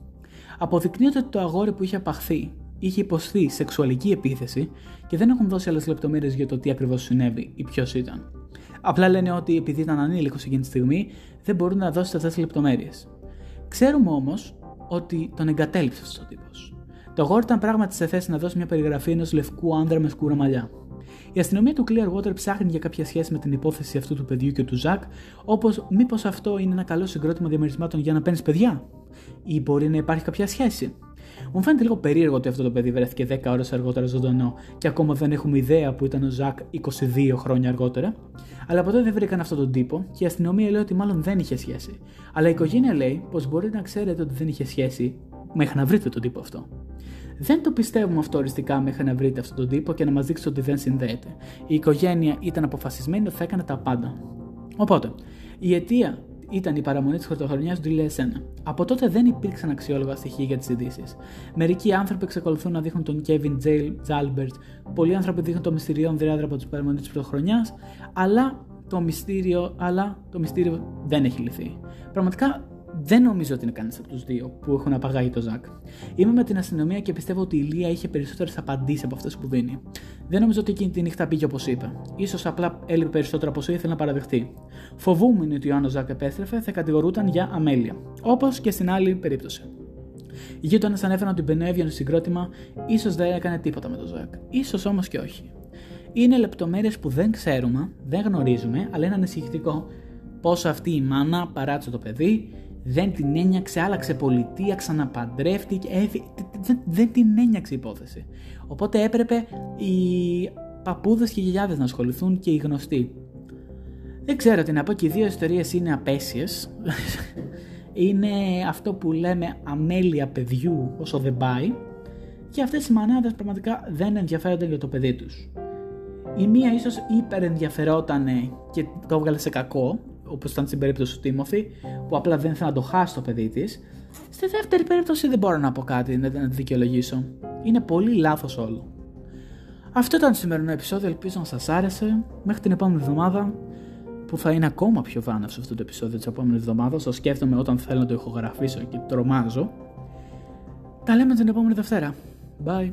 Αποδεικνύεται ότι το αγόρι που είχε απαχθεί είχε υποστεί σεξουαλική επίθεση και δεν έχουν δώσει άλλες λεπτομέρειες για το τι ακριβώς συνέβη ή ποιος ήταν. Απλά λένε ότι επειδή ήταν ανήλικος εκείνη τη στιγμή, δεν μπορούν να δώσουν αυτέ τι λεπτομέρειες. Ξέρουμε όμως ότι τον εγκατέλειψε αυτός ο τύπος. Το αγόρι ήταν πράγματι σε θέση να δώσει μια περιγραφή ενός λευκού άνδρα με σκούρα μαλλιά. Η αστυνομία του Clearwater ψάχνει για κάποια σχέση με την υπόθεση αυτού του παιδιού και του Ζακ, όπως μήπως αυτό είναι ένα καλό συγκρότημα διαμερισμάτων για να παίρνεις παιδιά, ή μπορεί να υπάρχει κάποια σχέση; Μου φαίνεται λίγο περίεργο ότι αυτό το παιδί βρέθηκε 10 ώρες αργότερα ζωντανό και ακόμα δεν έχουμε ιδέα που ήταν ο Ζακ 22 χρόνια αργότερα. Αλλά ποτέ δεν βρήκαν αυτόν τον τύπο και η αστυνομία λέει ότι μάλλον δεν είχε σχέση. Αλλά η οικογένεια λέει πως μπορείτε να ξέρετε ότι δεν είχε σχέση μέχρι να βρείτε τον τύπο αυτό. Δεν το πιστεύουμε αυτό οριστικά μέχρι να βρείτε αυτόν τον τύπο και να μας δείξετε ότι δεν συνδέεται. Η οικογένεια ήταν αποφασισμένη ότι θα έκανε τα πάντα. Οπότε, η αιτία ήταν η παραμονή της πρωτοχρονιά του 2001. Από τότε δεν υπήρξαν αξιόλογα στοιχεία για τις ειδήσεις. Μερικοί άνθρωποι εξακολουθούν να δείχνουν τον Kevin Jalbert, πολλοί άνθρωποι δείχνουν το μυστηριών διάδρα από την παραμονή της πρωτοχρονιάς, αλλά το μυστήριο, αλλά το μυστήριο δεν έχει λυθεί. Πραγματικά δεν νομίζω ότι είναι κανείς από τους δύο που έχουν απαγάγει το Ζακ. Είμαι με την αστυνομία και πιστεύω ότι η Λία είχε περισσότερες απαντήσεις από αυτές που δίνει. Δεν νομίζω ότι εκείνη τη νύχτα πήγε όπως είπε. σω απλά έλειπε περισσότερο από όσο ήθελε να παραδεχτεί. Φοβούμενοι ότι ο Άνω Ζακ επέστρεφε, θα κατηγορούταν για αμέλεια. Όπως και στην άλλη περίπτωση. Οι γείτονες ανέφεραν ότι μπαινό έβγαινε συγκρότημα, ίσως δεν έκανε τίποτα με τον Ζακ. σω όμως και όχι. Είναι λεπτομέρειες που δεν ξέρουμε, δεν γνωρίζουμε, αλλά είναι ανησυχητικό πώς αυτή η μάνα παράτησε το παιδί, δεν την ένιαξε, άλλαξε πολιτεία, ξαναπαντρεύτηκε, δεν, δεν την ένιαξε η υπόθεση. Οπότε έπρεπε οι παππούδες και οι γιαγιάδες να ασχοληθούν και οι γνωστοί. Δεν ξέρω τι να πω και οι δύο ιστορίες είναι απέσιες. είναι αυτό που λέμε αμέλεια παιδιού όσο δεν πάει και αυτές οι μανάδες πραγματικά δεν ενδιαφέρονται για το παιδί τους. Η μία ίσως υπερενδιαφερόταν και το έβγαλε σε κακό όπως ήταν στην περίπτωση του Τίμωθη, που απλά δεν ήθελε να το χάσει το παιδί της. Στη δεύτερη περίπτωση δεν μπορώ να πω κάτι να τη δικαιολογήσω. Είναι πολύ λάθος όλο. Αυτό ήταν το σημερινό επεισόδιο, ελπίζω να σας άρεσε. Μέχρι την επόμενη εβδομάδα, που θα είναι ακόμα πιο βάναυσο αυτό το επεισόδιο της επόμενης εβδομάδας. Το σκέφτομαι όταν θέλω να το ηχογραφήσω και τρομάζω. Τα λέμε την επόμενη Δευτέρα. Bye.